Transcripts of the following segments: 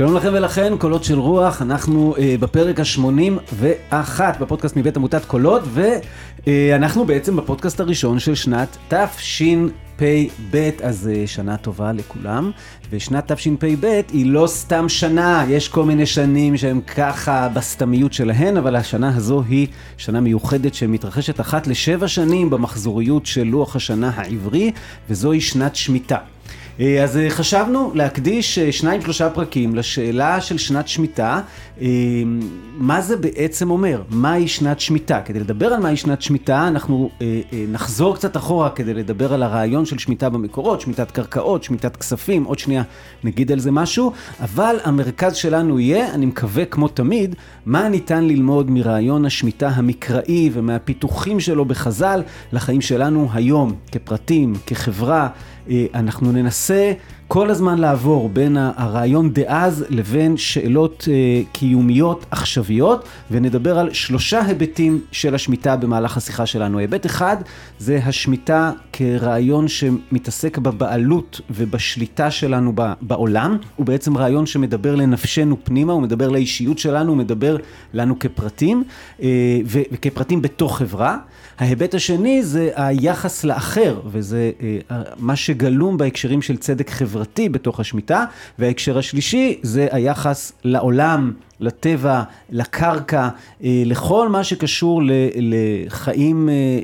שלום לכם ולכן, קולות של רוח, אנחנו אה, בפרק ה-81 בפודקאסט מבית עמותת קולות, ואנחנו אה, בעצם בפודקאסט הראשון של שנת תשפ"ב, אז אה, שנה טובה לכולם. ושנת תשפ"ב היא לא סתם שנה, יש כל מיני שנים שהן ככה בסתמיות שלהן, אבל השנה הזו היא שנה מיוחדת שמתרחשת אחת לשבע שנים במחזוריות של לוח השנה העברי, וזוהי שנת שמיטה. אה, אז אה, חשבנו להקדיש אה, שניים שלושה פרקים לשאלה של שנת שמיטה, מה זה בעצם אומר, מהי שנת שמיטה. כדי לדבר על מהי שנת שמיטה, אנחנו נחזור קצת אחורה כדי לדבר על הרעיון של שמיטה במקורות, שמיטת קרקעות, שמיטת כספים, עוד שנייה נגיד על זה משהו, אבל המרכז שלנו יהיה, אני מקווה כמו תמיד, מה ניתן ללמוד מרעיון השמיטה המקראי ומהפיתוחים שלו בחז"ל לחיים שלנו היום, כפרטים, כחברה. אנחנו ננסה כל הזמן לעבור בין הרעיון דאז לבין שאלות אה, קיומיות עכשוויות, ונדבר על שלושה היבטים של השמיטה במהלך השיחה שלנו. היבט אחד זה השמיטה כרעיון שמתעסק בבעלות ובשליטה שלנו בעולם, הוא בעצם רעיון שמדבר לנפשנו פנימה, הוא מדבר לאישיות שלנו, הוא מדבר לנו כפרטים, אה, וכפרטים בתוך חברה. ההיבט השני זה היחס לאחר, וזה אה, מה שגלום בהקשרים של צדק חברתי בתוך השמיטה, וההקשר השלישי זה היחס לעולם, לטבע, לקרקע, אה, לכל מה שקשור לחיים אה,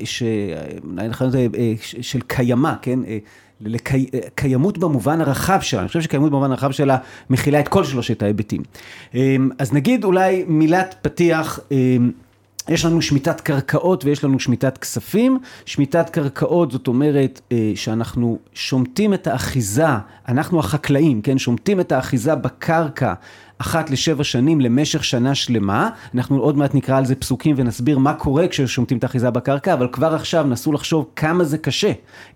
של קיימא, כן? לקיימות במובן הרחב שלה, אני חושב שקיימות במובן הרחב שלה מכילה את כל שלושת ההיבטים. אז נגיד אולי מילת פתיח יש לנו שמיטת קרקעות ויש לנו שמיטת כספים. שמיטת קרקעות זאת אומרת אה, שאנחנו שומטים את האחיזה, אנחנו החקלאים, כן, שומטים את האחיזה בקרקע אחת לשבע שנים למשך שנה שלמה. אנחנו עוד מעט נקרא על זה פסוקים ונסביר מה קורה כששומטים את האחיזה בקרקע, אבל כבר עכשיו נסו לחשוב כמה זה קשה.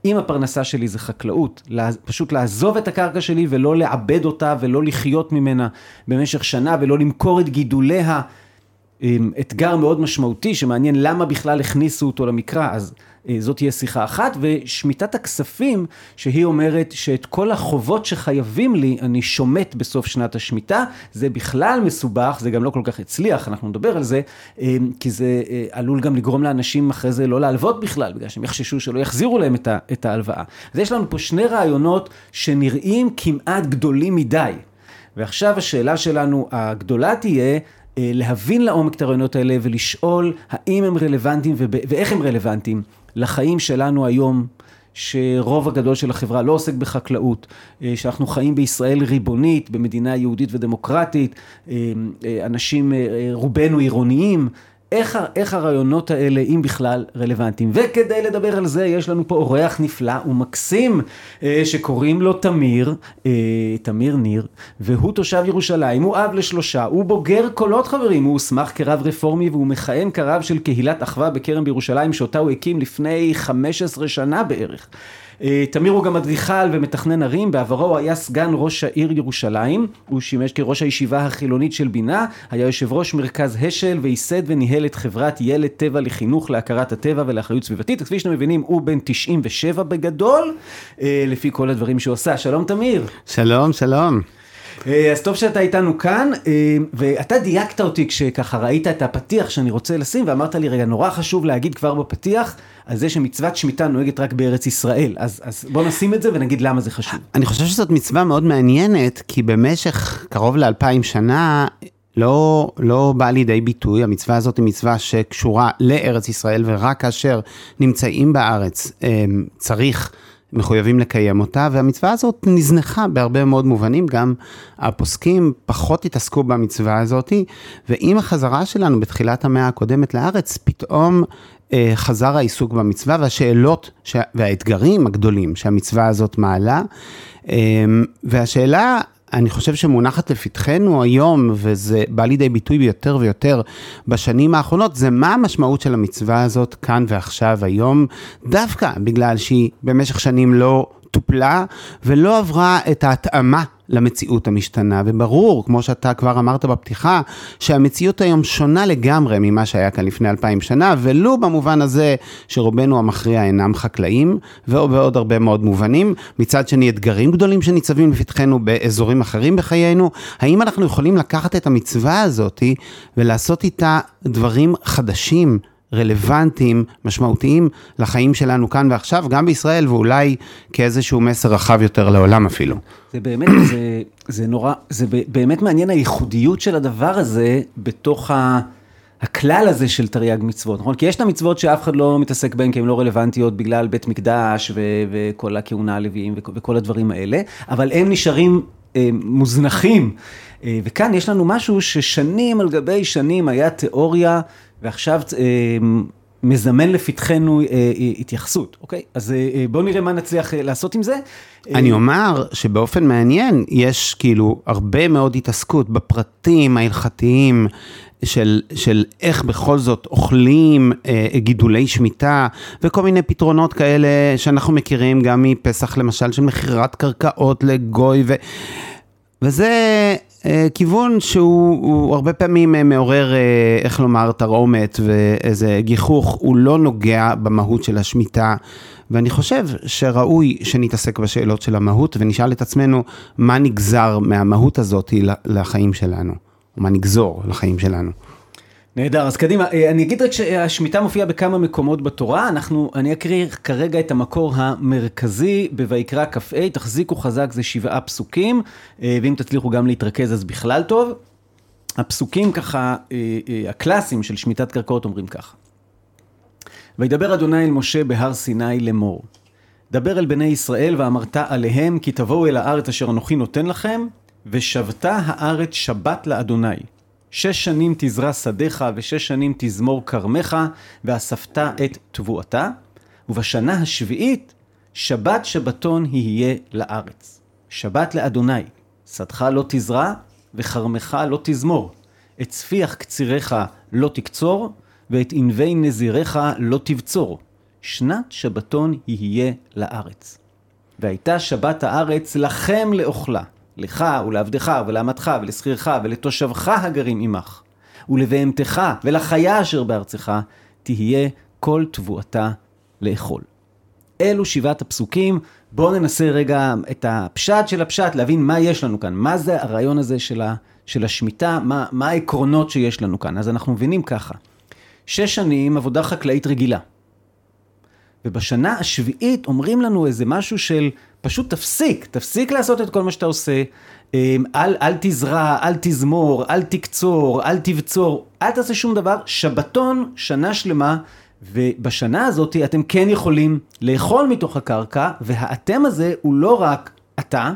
אם הפרנסה שלי זה חקלאות, פשוט לעזוב את הקרקע שלי ולא לעבד אותה ולא לחיות ממנה במשך שנה ולא למכור את גידוליה. אתגר מאוד משמעותי שמעניין למה בכלל הכניסו אותו למקרא, אז אה, זאת תהיה שיחה אחת, ושמיטת הכספים, שהיא אומרת שאת כל החובות שחייבים לי, אני שומט בסוף שנת השמיטה, זה בכלל מסובך, זה גם לא כל כך הצליח, אנחנו נדבר על זה, כי זה אה, עלול גם לגרום לאנשים אחרי זה לא להלוות בכלל, בגלל שהם יחששו שלא יחזירו להם את ההלוואה. אז יש לנו פה שני רעיונות שנראים כמעט גדולים מדי. ועכשיו השאלה שלנו הגדולה תהיה, אה, להבין לעומק את הרעיונות האלה ולשאול האם הם רלוונטיים ואיך הם רלוונטיים לחיים שלנו היום, שרוב הגדול של החברה לא עוסק בחקלאות, אה, שאנחנו חיים בישראל ריבונית, במדינה יהודית ודמוקרטית, אה, אנשים רובנו עירוניים, איך, איך הרעיונות האלה, אם בכלל, רלוונטיים. וכדי לדבר על זה, יש לנו פה אורח נפלא ומקסים, אה, שקוראים לו תמיר, אה, תמיר ניר, והוא תושב ירושלים, הוא אב לשלושה, הוא בוגר קולות חברים, הוא הוסמך כרב רפורמי והוא מכהן כרב של קהילת אחווה בכרם בירושלים, שאותה הוא הקים לפני 15 שנה בערך. אה, תמיר הוא גם אדריכל ומתכנן ערים, בעברו הוא היה סגן ראש העיר ירושלים, הוא שימש כראש הישיבה החילונית של בינה, היה יושב ראש מרכז השל וייסד וניהל את חברת ילד טבע לחינוך להכרת הטבע ולאחריות סביבתית, כפי שאתם מבינים הוא בן 97 בגדול, אה, לפי כל הדברים שהוא עושה. שלום תמיר. שלום, שלום. אה, אז טוב שאתה איתנו כאן, ואתה דייקת אותי כשככה ראית את הפתיח שאני רוצה לשים, ואמרת לי, רגע, נורא חשוב להגיד כבר בפתיח, על זה שמצוות שמיטה נוהגת רק בארץ ישראל. אז, אז בוא נשים את זה ונגיד למה זה חשוב. אני חושב שזאת מצווה מאוד מעניינת, כי במשך קרוב לאלפיים שנה, לא, לא בא לידי ביטוי, המצווה הזאת היא מצווה שקשורה לארץ ישראל, ורק כאשר נמצאים בארץ אמ, צריך, מחויבים לקיים אותה, והמצווה הזאת נזנחה בהרבה מאוד מובנים, גם הפוסקים פחות התעסקו במצווה הזאת, ועם החזרה שלנו בתחילת המאה הקודמת לארץ, פתאום אה, חזר העיסוק במצווה והשאלות והאתגרים הגדולים שהמצווה הזאת מעלה. אה, והשאלה, אני חושב שמונחת לפתחנו היום, וזה בא לידי ביטוי ביותר ויותר בשנים האחרונות, זה מה המשמעות של המצווה הזאת כאן ועכשיו, היום, דווקא בגלל שהיא במשך שנים לא טופלה ולא עברה את ההתאמה למציאות המשתנה, וברור, כמו שאתה כבר אמרת בפתיחה, שהמציאות היום שונה לגמרי ממה שהיה כאן לפני אלפיים שנה, ולו במובן הזה שרובנו המכריע אינם חקלאים, ובעוד הרבה מאוד מובנים. מצד שני, אתגרים גדולים שניצבים לפתחנו באזורים אחרים בחיינו. האם אנחנו יכולים לקחת את המצווה הזאת ולעשות איתה דברים חדשים? רלוונטיים, משמעותיים לחיים שלנו כאן ועכשיו, גם בישראל, ואולי כאיזשהו מסר רחב יותר לעולם אפילו. זה באמת, זה, זה נורא, זה באמת מעניין הייחודיות של הדבר הזה בתוך ה... הכלל הזה של תרי"ג מצוות, נכון? כי יש את המצוות שאף אחד לא מתעסק בהן כי הן לא רלוונטיות בגלל בית מקדש ו- וכל הכהונה הלוויים וכ- וכל הדברים האלה, אבל הם נשארים מוזנחים. אה, וכאן יש לנו משהו ששנים על גבי שנים היה תיאוריה ועכשיו אה, מזמן לפתחנו אה, אה, התייחסות, אוקיי? אז בואו נראה מה נצליח לעשות עם זה. אני אומר שבאופן מעניין, יש כאילו הרבה מאוד התעסקות בפרטים ההלכתיים. של, של איך בכל זאת אוכלים אה, גידולי שמיטה וכל מיני פתרונות כאלה שאנחנו מכירים גם מפסח למשל של מכירת קרקעות לגוי ו, וזה אה, כיוון שהוא הרבה פעמים אה, מעורר, אה, איך לומר, תרעומת ואיזה גיחוך, הוא לא נוגע במהות של השמיטה. ואני חושב שראוי שנתעסק בשאלות של המהות ונשאל את עצמנו מה נגזר מהמהות הזאת לחיים שלנו, או מה נגזור לחיים שלנו. נהדר, אז קדימה, אה, אני אגיד רק שהשמיטה מופיעה בכמה מקומות בתורה, אנחנו, אני אקריא כרגע את המקור המרכזי בויקרא כ"ה, תחזיקו חזק זה שבעה פסוקים, אה, ואם תצליחו גם להתרכז אז בכלל טוב. הפסוקים ככה, אה, הקלאסיים של שמיטת קרקעות אומרים ככה. וידבר אדוני אל משה בהר סיני לאמור. דבר אל בני ישראל ואמרת עליהם כי תבואו אל הארץ אשר אנוכי נותן לכם, ושבתה הארץ שבת לאדוני. שש שנים תזרע שדיך, ושש שנים תזמור כרמך, ואספת את תבואתה, ובשנה השביעית, שבת שבתון יהיה לארץ. שבת לאדוני, שדך לא תזרע, וכרמך לא תזמור. את צפיח קצירך לא תקצור, ואת ענבי נזירך לא תבצור. שנת שבתון יהיה לארץ. והייתה שבת הארץ לכם לאוכלה. לך ולעבדך ולאמתך ולשכירך ולתושבך הגרים עמך, ולבהמתך ולחיה אשר בארצך, תהיה כל תבואתה לאכול. אלו שבעת הפסוקים, בואו ננסה רגע את הפשט של הפשט, להבין מה יש לנו כאן, מה זה הרעיון הזה של, ה, של השמיטה, מה, מה העקרונות שיש לנו כאן. אז אנחנו מבינים ככה, שש שנים עבודה חקלאית רגילה. ובשנה השביעית אומרים לנו איזה משהו של פשוט תפסיק, תפסיק לעשות את כל מה שאתה עושה. אמ, אל, אל תזרע, אל תזמור, אל תקצור, אל תבצור, אל תעשה שום דבר. שבתון, שנה שלמה, ובשנה הזאת אתם כן יכולים לאכול מתוך הקרקע, והאתם הזה הוא לא רק אתה,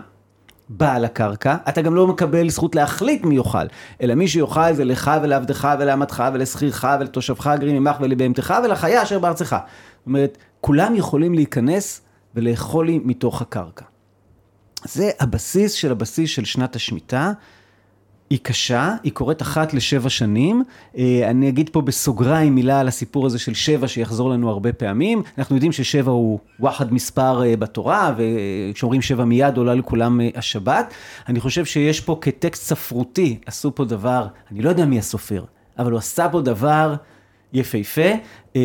בעל הקרקע, אתה גם לא מקבל זכות להחליט מי יאכל, אלא מי שיאכל זה לך ולעבדך ולאמתך ולשכירך ולתושבך הגרים עמך ולבהמתך ולחיה אשר בארצך. זאת אומרת, כולם יכולים להיכנס ולאכול לי מתוך הקרקע. זה הבסיס של הבסיס של שנת השמיטה. היא קשה, היא קורית אחת לשבע שנים. אה, אני אגיד פה בסוגריים מילה על הסיפור הזה של שבע שיחזור לנו הרבה פעמים. אנחנו יודעים ששבע הוא וואחד מספר אה, בתורה, וכשאומרים שבע מיד עולה לכולם אה, השבת. אני חושב שיש פה כטקסט ספרותי, עשו פה דבר, אני לא יודע מי הסופר, אבל הוא עשה פה דבר יפהפה.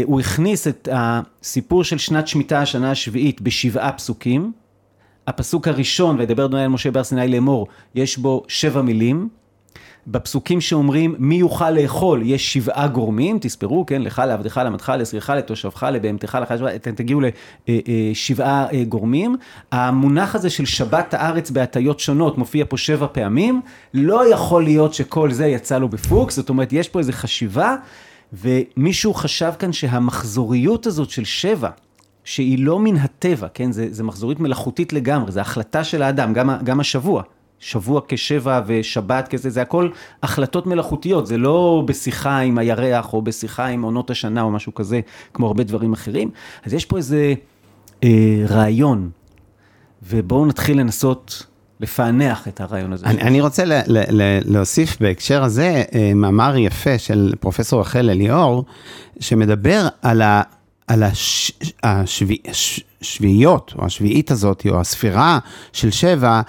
הוא הכניס את הסיפור של שנת שמיטה, השנה השביעית, בשבעה פסוקים. הפסוק הראשון, וידבר אדוני אל משה בהר סיני לאמור, יש בו שבע מילים. בפסוקים שאומרים מי יוכל לאכול, יש שבעה גורמים, תספרו, כן, לך, לעבדך, לעמדך, לשריך, לתושבך, לבהמתך, לחייך, אתם תגיעו לשבעה אה, אה, גורמים. המונח הזה של שבת הארץ בהטיות שונות מופיע פה שבע פעמים, לא יכול להיות שכל זה יצא לו בפוקס, זאת אומרת, יש פה איזו חשיבה, ומישהו חשב כאן שהמחזוריות הזאת של שבע, שהיא לא מן הטבע, כן? זה, זה מחזורית מלאכותית לגמרי, זה החלטה של האדם, גם, גם השבוע. שבוע כשבע ושבת כזה, זה הכל החלטות מלאכותיות, זה לא בשיחה עם הירח או בשיחה עם עונות השנה או משהו כזה, כמו הרבה דברים אחרים. אז יש פה איזה אה, רעיון, ובואו נתחיל לנסות לפענח את הרעיון הזה. אני, אני רוצה ל, ל, ל, להוסיף בהקשר הזה אה, מאמר יפה של פרופסור רחל אליאור, שמדבר על ה... על הש... השבי... הש... השביעיות, או השביעית הזאת, או הספירה של שבע,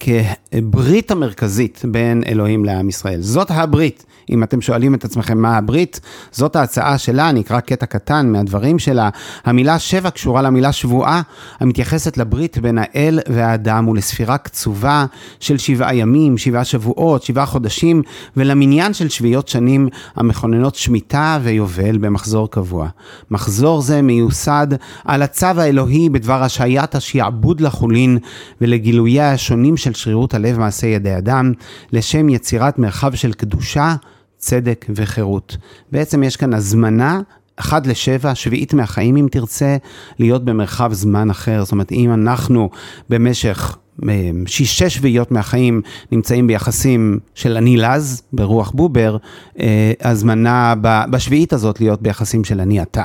כברית המרכזית בין אלוהים לעם ישראל. זאת הברית. אם אתם שואלים את עצמכם מה הברית, זאת ההצעה שלה, אני אקרא קטע קטן מהדברים שלה. המילה שבע קשורה למילה שבועה, המתייחסת לברית בין האל והאדם ולספירה קצובה של שבעה ימים, שבעה שבועות, שבעה חודשים, ולמניין של שביעיות שנים המכוננות שמיטה ויובל במחזור קבוע. מחזור זה מיוסד על הצו האלוהי בדבר השעיית השעבוד לחולין ולגילויי השונים של שרירות הלב מעשה ידי אדם, לשם יצירת מרחב של קדושה, צדק וחירות. בעצם יש כאן הזמנה אחד לשבע, שביעית מהחיים אם תרצה, להיות במרחב זמן אחר. זאת אומרת, אם אנחנו במשך אה, שש שביעיות מהחיים נמצאים ביחסים של אני לז, ברוח בובר, אה, הזמנה בשביעית הזאת להיות ביחסים של אני אתה.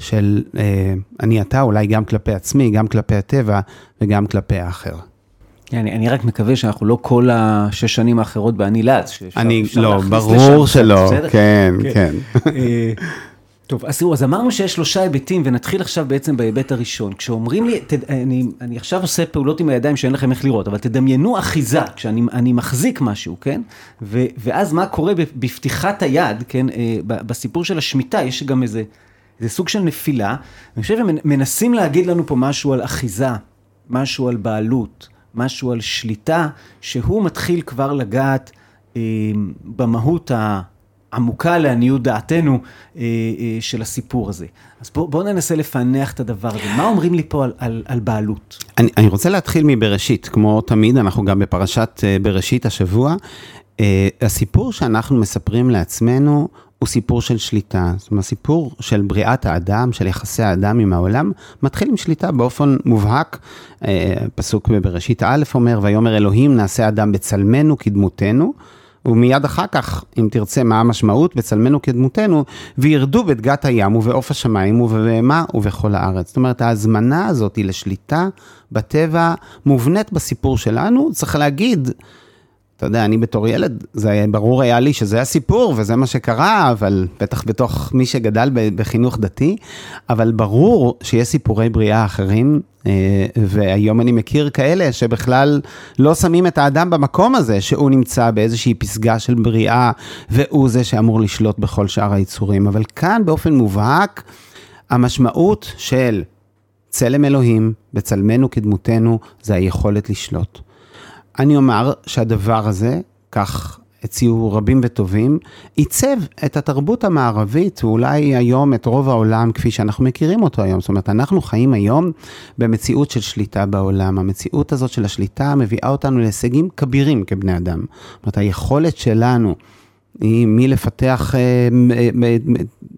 של אה, אני אתה, אולי גם כלפי עצמי, גם כלפי הטבע וגם כלפי האחר. אני, אני רק מקווה שאנחנו לא כל השש שנים האחרות באני לץ. אני, לא, ברור שלא, כן, כן. אה, טוב, אז תראו, אז אמרנו שיש שלושה היבטים, ונתחיל עכשיו בעצם בהיבט הראשון. כשאומרים לי, תד, אני, אני עכשיו עושה פעולות עם הידיים שאין לכם איך לראות, אבל תדמיינו אחיזה, כשאני מחזיק משהו, כן? ו, ואז מה קורה בפתיחת היד, כן? אה, בסיפור של השמיטה, יש גם איזה, איזה סוג של נפילה. אני חושב שמנסים להגיד לנו פה משהו על אחיזה, משהו על בעלות. משהו על שליטה, שהוא מתחיל כבר לגעת אה, במהות העמוקה לעניות דעתנו אה, אה, של הסיפור הזה. אז בואו בוא ננסה לפענח את הדבר הזה. מה אומרים לי פה על, על, על בעלות? אני, אני רוצה להתחיל מבראשית. כמו תמיד, אנחנו גם בפרשת אה, בראשית השבוע. אה, הסיפור שאנחנו מספרים לעצמנו הוא סיפור של שליטה. זאת אומרת, סיפור של בריאת האדם, של יחסי האדם עם העולם, מתחיל עם שליטה באופן מובהק. אה, פסוק בבראשית א' אומר, ויאמר אלוהים נעשה אדם בצלמנו כדמותנו. ומיד אחר כך, אם תרצה, מה המשמעות? בצלמנו כדמותנו, וירדו בדגת הים ובעוף השמיים ובבהמה ובכל הארץ. זאת אומרת, ההזמנה הזאת היא לשליטה בטבע מובנית בסיפור שלנו. צריך להגיד, אתה יודע, אני בתור ילד, זה ברור היה לי שזה הסיפור וזה מה שקרה, אבל בטח בתוך מי שגדל בחינוך דתי, אבל ברור שיש סיפורי בריאה אחרים, אה, והיום אני מכיר כאלה שבכלל לא שמים את האדם במקום הזה, שהוא נמצא באיזושהי פסגה של בריאה, והוא זה שאמור לשלוט בכל שאר היצורים. אבל כאן באופן מובהק, המשמעות של צלם אלוהים, בצלמנו כדמותנו, זה היכולת לשלוט. אני אומר שהדבר הזה, כך הציעו רבים וטובים, עיצב את התרבות המערבית, ואולי היום את רוב העולם כפי שאנחנו מכירים אותו היום. זאת אומרת, אנחנו חיים היום במציאות של שליטה בעולם. המציאות הזאת של השליטה מביאה אותנו להישגים כבירים כבני אדם. זאת אומרת, היכולת שלנו מלפתח אה,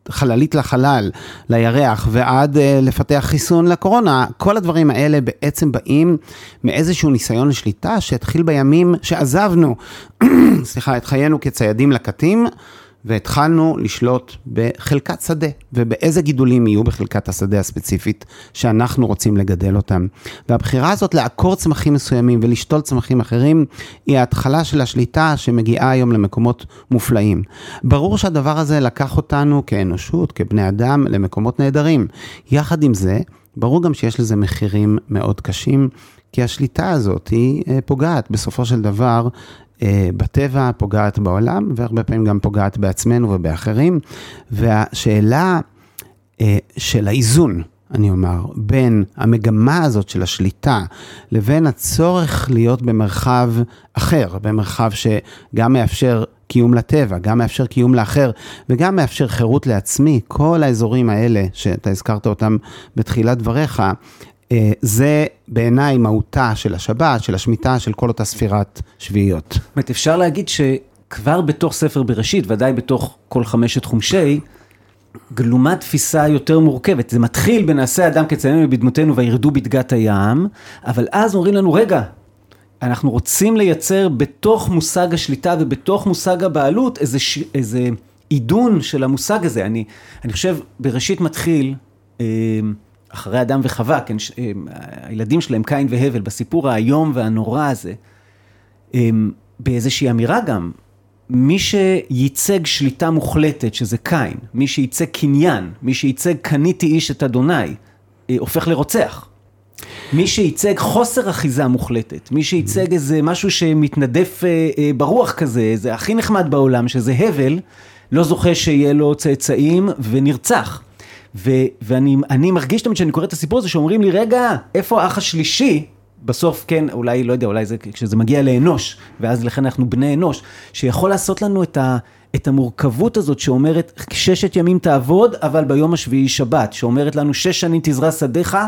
חללית לחלל, לירח, ועד אה, לפתח חיסון לקורונה, כל הדברים האלה בעצם באים מאיזשהו ניסיון לשליטה שהתחיל בימים שעזבנו, סליחה, את חיינו כציידים לקטים. והתחלנו לשלוט בחלקת שדה, ובאיזה גידולים יהיו בחלקת השדה הספציפית שאנחנו רוצים לגדל אותם. והבחירה הזאת לעקור צמחים מסוימים ולשתול צמחים אחרים, היא ההתחלה של השליטה שמגיעה היום למקומות מופלאים. ברור שהדבר הזה לקח אותנו כאנושות, כבני אדם, למקומות נהדרים. יחד עם זה, ברור גם שיש לזה מחירים מאוד קשים, כי השליטה הזאת היא אה, פוגעת בסופו של דבר בטבע, פוגעת בעולם, והרבה פעמים גם פוגעת בעצמנו ובאחרים. והשאלה אה, של האיזון, אני אומר, בין המגמה הזאת של השליטה לבין הצורך להיות במרחב אחר, במרחב שגם מאפשר קיום לטבע, גם מאפשר קיום לאחר וגם מאפשר חירות לעצמי, כל האזורים האלה שאתה הזכרת אותם בתחילת דבריך, אה, זה בעיניי מהותה של השבת, של השמיטה, של כל אותה ספירת שביעיות. זאת אומרת, אפשר להגיד שכבר בתוך ספר בראשית, ודאי בתוך כל חמשת חומשי, גלומה תפיסה יותר מורכבת. זה מתחיל בנעשה אדם כצלמנו בדמותנו וירדו בדגת הים, אבל אז אומרים לנו, רגע, אנחנו רוצים לייצר בתוך מושג השליטה ובתוך מושג הבעלות איזה, ש... איזה עידון של המושג הזה. אני, אני חושב, בראשית מתחיל, אה, אחרי אדם וחווה, כן, ש... אה, הילדים שלהם, קין והבל, בסיפור האיום והנורא הזה, הם, באיזושהי אמירה גם, מי שייצג שליטה מוחלטת, שזה קין, מי שייצג קניין, מי שייצג קניתי איש את אדוני, אה, הופך לרוצח. מי שייצג חוסר אחיזה מוחלטת, מי שייצג איזה משהו שמתנדף אה, ברוח כזה, איזה הכי נחמד בעולם, שזה הבל, לא זוכה שיהיה לו צאצאים ונרצח. ו, ואני אני מרגיש תמיד כשאני קורא את הסיפור הזה, שאומרים לי, רגע, איפה האח השלישי? בסוף, כן, אולי, לא יודע, אולי זה כשזה מגיע לאנוש, ואז לכן אנחנו בני אנוש, שיכול לעשות לנו את, ה, את המורכבות הזאת שאומרת, ששת ימים תעבוד, אבל ביום השביעי שבת, שאומרת לנו, שש שנים תזרע שדיך,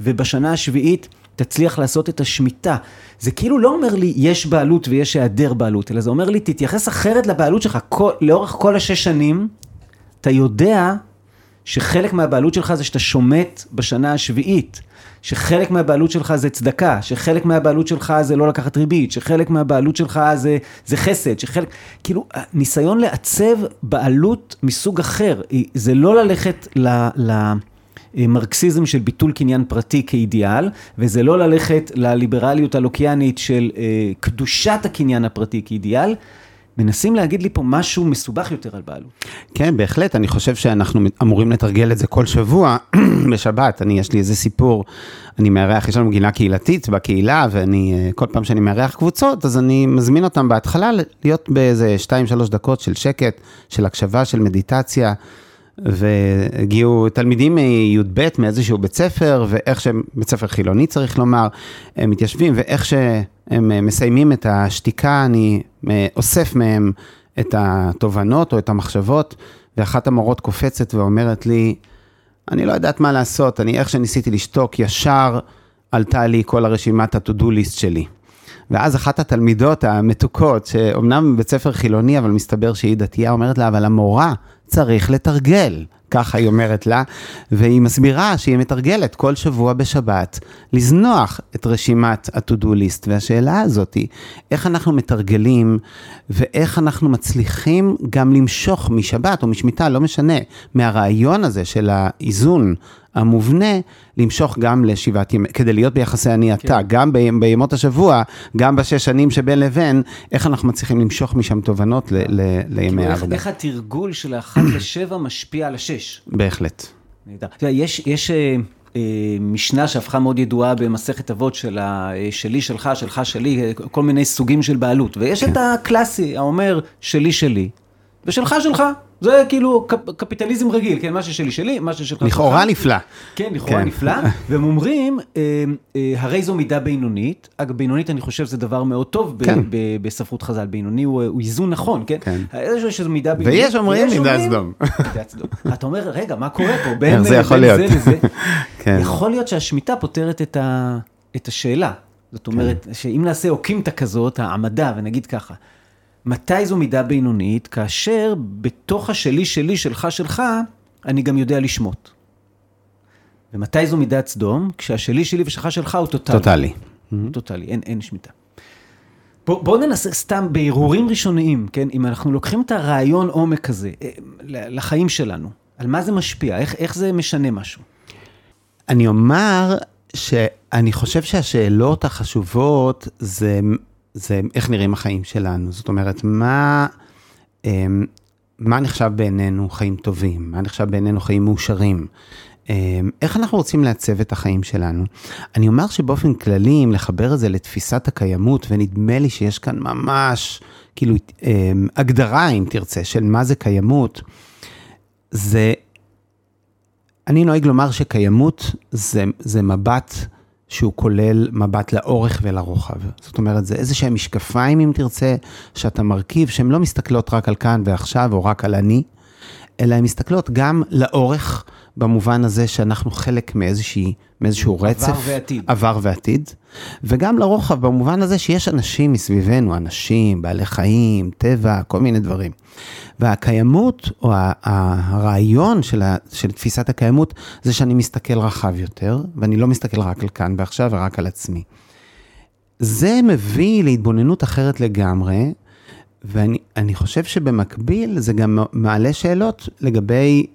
ובשנה השביעית תצליח לעשות את השמיטה. זה כאילו לא אומר לי, יש בעלות ויש היעדר בעלות, אלא זה אומר לי, תתייחס אחרת לבעלות שלך. כל, לאורך כל השש שנים, אתה יודע שחלק מהבעלות שלך זה שאתה שומט בשנה השביעית, שחלק מהבעלות שלך זה צדקה, שחלק מהבעלות שלך זה לא לקחת ריבית, שחלק מהבעלות שלך זה, זה חסד, שחלק, כאילו, ניסיון לעצב בעלות מסוג אחר, זה לא ללכת ל... ל מרקסיזם של ביטול קניין פרטי כאידיאל, וזה לא ללכת לליברליות הלוקיאנית של אה, קדושת הקניין הפרטי כאידיאל, מנסים להגיד לי פה משהו מסובך יותר על בעלות. כן, בהחלט, אני חושב שאנחנו אמורים לתרגל את זה כל שבוע בשבת. אני, יש לי איזה סיפור, אני מארח, יש לנו גינה קהילתית בקהילה, ואני, אה, כל פעם שאני מארח קבוצות, אז אני מזמין אותם בהתחלה להיות באיזה 2-3 דקות של שקט, של הקשבה, של מדיטציה. והגיעו תלמידים מי"ב מאיזשהו בית ספר, ואיך שהם, בית ספר חילוני צריך לומר, הם מתיישבים, ואיך שהם מסיימים את השתיקה, אני אוסף מהם את התובנות או את המחשבות, ואחת המורות קופצת ואומרת לי, אני לא יודעת מה לעשות, אני איך שניסיתי לשתוק, ישר עלתה לי כל הרשימת ה-to-do list שלי. ואז אחת התלמידות המתוקות, שאומנם בית ספר חילוני, אבל מסתבר שהיא דתייה, אומרת לה, אבל המורה צריך לתרגל. ככה היא אומרת לה, והיא מסבירה שהיא מתרגלת כל שבוע בשבת לזנוח את רשימת ה-to-do list. והשאלה הזאת היא, איך אנחנו מתרגלים ואיך אנחנו מצליחים גם למשוך משבת או משמיטה, לא משנה, מהרעיון הזה של האיזון המובנה, למשוך גם לשבעת ימי, כדי להיות ביחסי אני אתה, כן. גם ב, בימות השבוע, גם בשש שנים שבין לבין, איך אנחנו מצליחים למשוך משם תובנות ל, ל, לימי העבודה. איך, איך התרגול של האחת לשבע משפיע על השש? בהחלט. נהדר. יש, יש אה, אה, משנה שהפכה מאוד ידועה במסכת אבות של שלי, שלך, שלך, שלי, כל מיני סוגים של בעלות. ויש כן. את הקלאסי, האומר שלי, שלי, ושלך, שלך. זה כאילו קפ, קפיטליזם רגיל, כן, מה ששלי שלי, מה ששלך שלך. לכאורה נפלא. כן, לכאורה כן. נפלא, והם אומרים, אה, אה, הרי זו מידה בינונית, אגב, בינונית אני חושב זה דבר מאוד טוב כן. ב, ב, בספרות חז"ל, בינוני הוא, הוא איזון נכון, כן? כן. יש איזו מידה בינונית. ויש אומרים מידת סדום. אתה אומר, רגע, מה קורה פה? בין, זה יכול בין להיות. זה לזה. כן. יכול להיות שהשמיטה פותרת את, ה, את השאלה. זאת אומרת, כן. שאם נעשה אוקימתא כזאת, העמדה, ונגיד ככה, מתי זו מידה בינונית? כאשר בתוך השלי שלי, שלך שלך, אני גם יודע לשמוט. ומתי זו מידת סדום? כשהשלי שלי ושלך שלך הוא טוטאלי. טוטאלי. טוטאלי, אין, אין שמיטה. בואו בוא ננסה סתם בהרהורים ראשוניים, כן? אם אנחנו לוקחים את הרעיון עומק הזה אה, לחיים שלנו, על מה זה משפיע? איך, איך זה משנה משהו? אני אומר שאני חושב שהשאלות החשובות זה זה איך נראים החיים שלנו. זאת אומרת, מה, אמ, מה נחשב בעינינו חיים טובים? מה נחשב בעינינו חיים מאושרים? אמ, איך אנחנו רוצים לעצב את החיים שלנו? אני אומר שבאופן כללי, אם לחבר את זה לתפיסת הקיימות, ונדמה לי שיש כאן ממש, כאילו, אמ, הגדרה, אם תרצה, של מה זה קיימות, זה, אני נוהג לומר שקיימות זה, זה מבט שהוא כולל מבט לאורך ולרוחב. זאת אומרת, זה איזה שהם משקפיים, אם תרצה, שאתה מרכיב, שהן לא מסתכלות רק על כאן ועכשיו, או רק על אני, אלא הן מסתכלות גם לאורך, במובן הזה שאנחנו חלק מאיזושהי, מאיזשהו רצף. עבר ועתיד. עבר ועתיד. וגם לרוחב, במובן הזה שיש אנשים מסביבנו, אנשים, בעלי חיים, טבע, כל מיני דברים. והקיימות, או הרעיון של, ה, של תפיסת הקיימות, זה שאני מסתכל רחב יותר, ואני לא מסתכל רק על כאן ועכשיו ורק על עצמי. זה מביא להתבוננות אחרת לגמרי, ואני חושב שבמקביל זה גם מעלה שאלות לגבי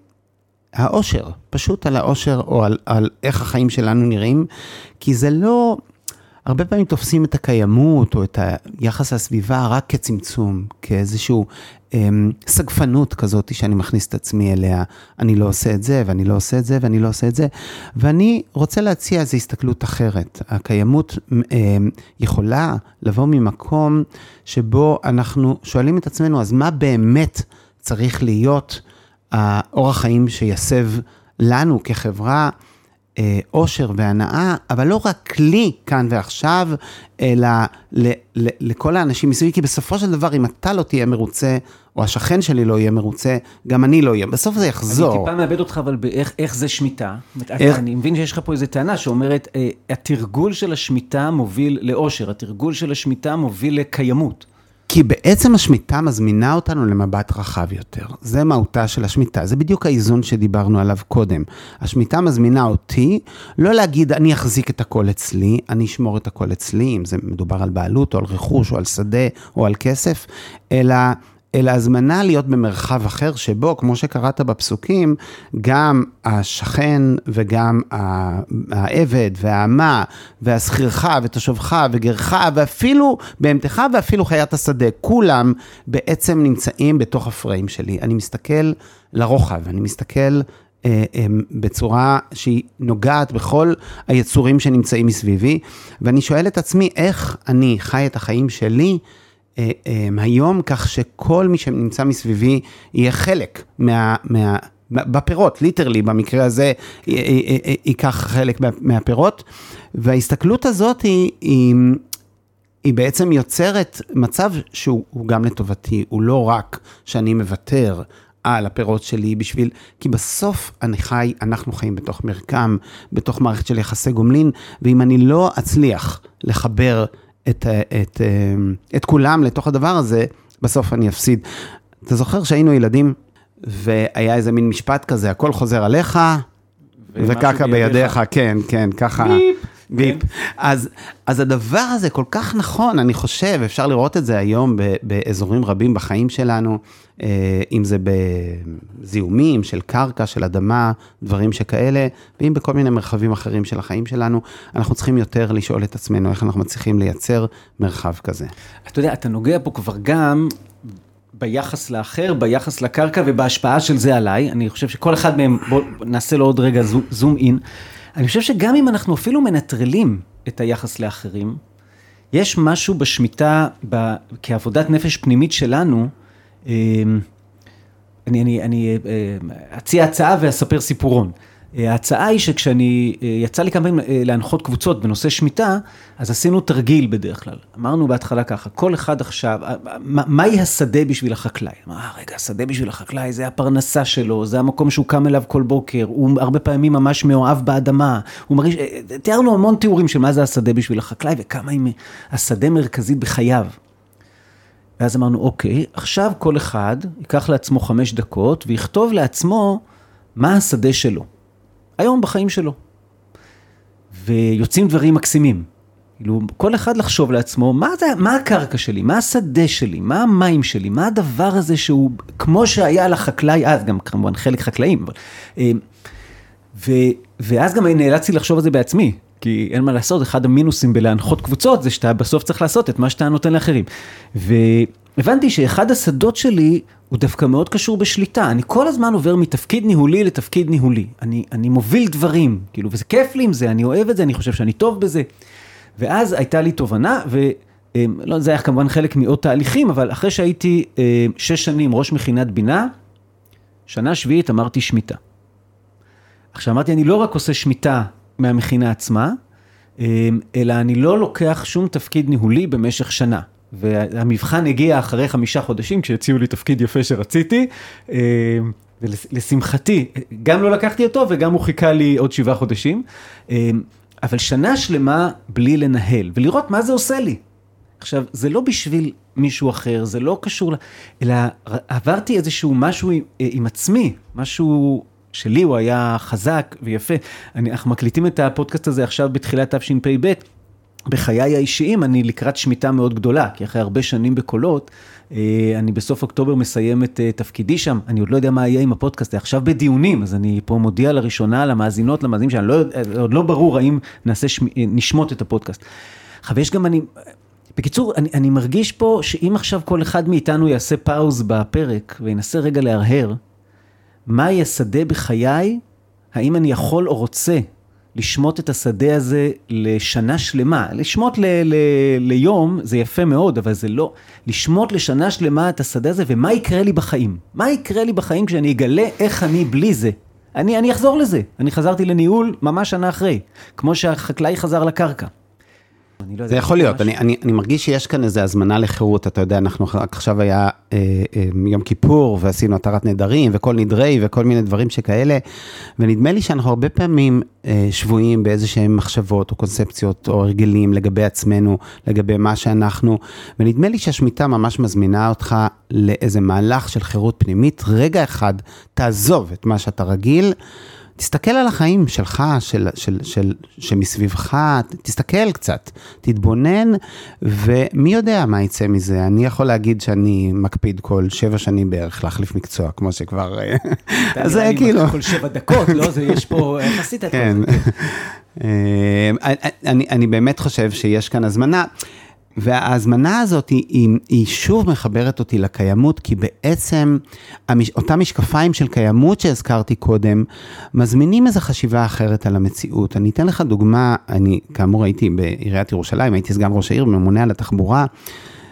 האושר, פשוט על האושר או על, על איך החיים שלנו נראים, כי זה לא, הרבה פעמים תופסים את הקיימות או את היחס לסביבה רק כצמצום, כאיזשהו סגפנות כזאת שאני מכניס את עצמי אליה, אני לא עושה את זה, ואני לא עושה את זה, ואני לא עושה את זה, ואני רוצה להציע איזו הסתכלות אחרת. הקיימות אמ, יכולה לבוא ממקום שבו אנחנו שואלים את עצמנו, אז מה באמת צריך להיות האורח חיים שיסב לנו כחברה? אה, אושר והנאה, אבל לא רק לי כאן ועכשיו, אלא ל, ל, לכל האנשים מסביבי, כי בסופו של דבר, אם אתה לא תהיה מרוצה, או השכן שלי לא יהיה מרוצה, גם אני לא אהיה. בסוף זה יחזור. אני טיפה מאבד אותך, אבל באיך, איך זה שמיטה? איך... אני מבין שיש לך פה איזו טענה שאומרת, אה, התרגול של השמיטה מוביל לאושר, התרגול של השמיטה מוביל לקיימות. כי בעצם השמיטה מזמינה אותנו למבט רחב יותר. זה מהותה של השמיטה, זה בדיוק האיזון שדיברנו עליו קודם. השמיטה מזמינה אותי לא להגיד, אני אחזיק את הכל אצלי, אני אשמור את הכל אצלי, אם זה מדובר על בעלות או על רכוש או על שדה או על כסף, אלא אלא הזמנה להיות במרחב אחר שבו, כמו שקראת בפסוקים, גם השכן וגם העבד והאמה והשכירך ותושבך וגרך ואפילו בהמתך ואפילו חיית השדה, כולם בעצם נמצאים בתוך הפריים שלי. אני מסתכל לרוחב, אני מסתכל אה, אה, בצורה שהיא נוגעת בכל היצורים שנמצאים מסביבי, ואני שואל את עצמי איך אני חי את החיים שלי היום, כך שכל מי שנמצא מסביבי יהיה חלק מה... מה בפירות, ליטרלי, במקרה הזה, ייקח חלק מהפירות. וההסתכלות הזאת היא, היא, היא בעצם יוצרת מצב שהוא גם לטובתי, הוא לא רק שאני מוותר על הפירות שלי בשביל, כי בסוף אני חי, אנחנו חיים בתוך מרקם, בתוך מערכת של יחסי גומלין, ואם אני לא אצליח לחבר את, את, את כולם לתוך הדבר הזה, בסוף אני אפסיד. אתה זוכר שהיינו ילדים, והיה איזה מין משפט כזה, הכל חוזר עליך, וקקה בידיך, כן, כן, ככה. ביפ. ביפ. כן. אז, אז הדבר הזה כל כך נכון, אני חושב, אפשר לראות את זה היום באזורים רבים בחיים שלנו, אה, אם זה בזיהומים של קרקע, של אדמה, דברים שכאלה, ואם בכל מיני מרחבים אחרים של החיים שלנו, אנחנו צריכים יותר לשאול את עצמנו איך אנחנו מצליחים לייצר מרחב כזה. אתה יודע, אתה נוגע פה כבר גם ביחס לאחר, ביחס לקרקע ובהשפעה של זה עליי. אני חושב שכל אחד מהם, בואו נעשה לו עוד רגע זום אין. אני חושב שגם אם אנחנו אפילו מנטרלים את היחס לאחרים, יש משהו בשמיטה, ב, כעבודת נפש פנימית שלנו, אמ, אני, אני, אני אה, אציע הצעה ואספר סיפורון. אה, ההצעה היא שכשאני, אה, יצא לי כמה פעמים להנחות קבוצות בנושא שמיטה, אז עשינו תרגיל בדרך כלל. אמרנו בהתחלה ככה, כל אחד עכשיו, מהי השדה בשביל החקלאי? אמר, רגע, השדה בשביל החקלאי זה הפרנסה שלו, זה המקום שהוא קם אליו כל בוקר, הוא הרבה פעמים ממש מאוהב באדמה, הוא מרגיש, תיארנו המון תיאורים של מה זה השדה בשביל החקלאי וכמה היא השדה מרכזית בחייו. ואז אמרנו, אוקיי, עכשיו כל אחד ייקח לעצמו חמש דקות ויכתוב לעצמו מה השדה שלו, היום בחיים שלו. ויוצאים דברים מקסימים. כאילו, כל אחד לחשוב לעצמו, מה, זה, מה הקרקע שלי, מה השדה שלי, מה המים שלי, מה הדבר הזה שהוא, כמו שהיה לחקלאי אז, גם כמובן חלק חקלאים, אבל... אה, ו, ואז גם נאלצתי לחשוב על זה בעצמי, כי אין מה לעשות, אחד המינוסים בלהנחות קבוצות זה שאתה בסוף צריך לעשות את מה שאתה נותן לאחרים. והבנתי שאחד השדות שלי הוא דווקא מאוד קשור בשליטה. אני כל הזמן עובר מתפקיד ניהולי לתפקיד ניהולי. אני, אני מוביל דברים, כאילו, וזה כיף לי עם זה, אני אוהב את זה, אני חושב שאני טוב בזה. ואז הייתה לי תובנה, ולא, זה היה כמובן חלק מעוד תהליכים, אבל אחרי שהייתי אה, שש שנים ראש מכינת בינה, שנה שביעית אמרתי שמיטה. עכשיו אמרתי, אני לא רק עושה שמיטה מהמכינה עצמה, אמ, אלא אני לא לוקח שום תפקיד ניהולי במשך שנה. והמבחן הגיע אחרי חמישה חודשים, כשהציעו לי תפקיד יפה שרציתי, אמ, ולשמחתי, גם לא לקחתי אותו וגם הוא חיכה לי עוד שבעה חודשים. אמ, אבל שנה שלמה בלי לנהל, ולראות מה זה עושה לי. עכשיו, זה לא בשביל מישהו אחר, זה לא קשור, אלא עברתי איזשהו משהו עם, עם עצמי, משהו שלי הוא היה חזק ויפה. אני, אנחנו מקליטים את הפודקאסט הזה עכשיו בתחילת תשפ"ב. בחיי האישיים אני לקראת שמיטה מאוד גדולה, כי אחרי הרבה שנים בקולות, אה, אני בסוף אוקטובר מסיים את אה, תפקידי שם, אני עוד לא יודע מה יהיה עם הפודקאסט, עכשיו בדיונים, אז אני פה מודיע לראשונה למאזינות, למאזינים שאני לא, עוד לא ברור האם נעשה, נשמוט את הפודקאסט. עכשיו יש גם אני, בקיצור, אני, אני מרגיש פה שאם עכשיו כל אחד מאיתנו יעשה פאוז בפרק וינסה רגע להרהר, מהי השדה בחיי, האם אני יכול או רוצה לשמוט את השדה הזה לשנה שלמה. לשמוט ל, ל, ליום זה יפה מאוד, אבל זה לא. לשמוט לשנה שלמה את השדה הזה, ומה יקרה לי בחיים? מה יקרה לי בחיים כשאני אגלה איך אני בלי זה? אני, אני אחזור לזה. אני חזרתי לניהול ממש שנה אחרי, כמו שהחקלאי חזר לקרקע. לא זה יכול להיות, אני, אני, אני מרגיש שיש כאן איזו הזמנה לחירות, אתה יודע, אנחנו רק עכשיו היה אה, אה, יום כיפור ועשינו התרת נדרים וכל נדרי וכל מיני דברים שכאלה, ונדמה לי שאנחנו הרבה פעמים אה, שבויים באיזה שהם מחשבות או קונספציות או הרגלים לגבי עצמנו, לגבי מה שאנחנו, ונדמה לי שהשמיטה ממש מזמינה אותך לאיזה מהלך של חירות פנימית, רגע אחד תעזוב את מה שאתה רגיל. תסתכל על החיים שלך, של, של, של, שמסביבך, תסתכל קצת, תתבונן, ומי יודע מה יצא מזה. אני יכול להגיד שאני מקפיד כל שבע שנים בערך להחליף מקצוע, כמו שכבר... אז זה כאילו... כל שבע דקות, לא? זה יש פה, איך עשית את זה? אה, אני באמת חושב שיש כאן הזמנה. וההזמנה הזאת היא, היא, היא שוב מחברת אותי לקיימות, כי בעצם המש, אותם משקפיים של קיימות שהזכרתי קודם, מזמינים איזו חשיבה אחרת על המציאות. אני אתן לך דוגמה, אני כאמור הייתי בעיריית ירושלים, הייתי סגן ראש העיר, ממונה על התחבורה.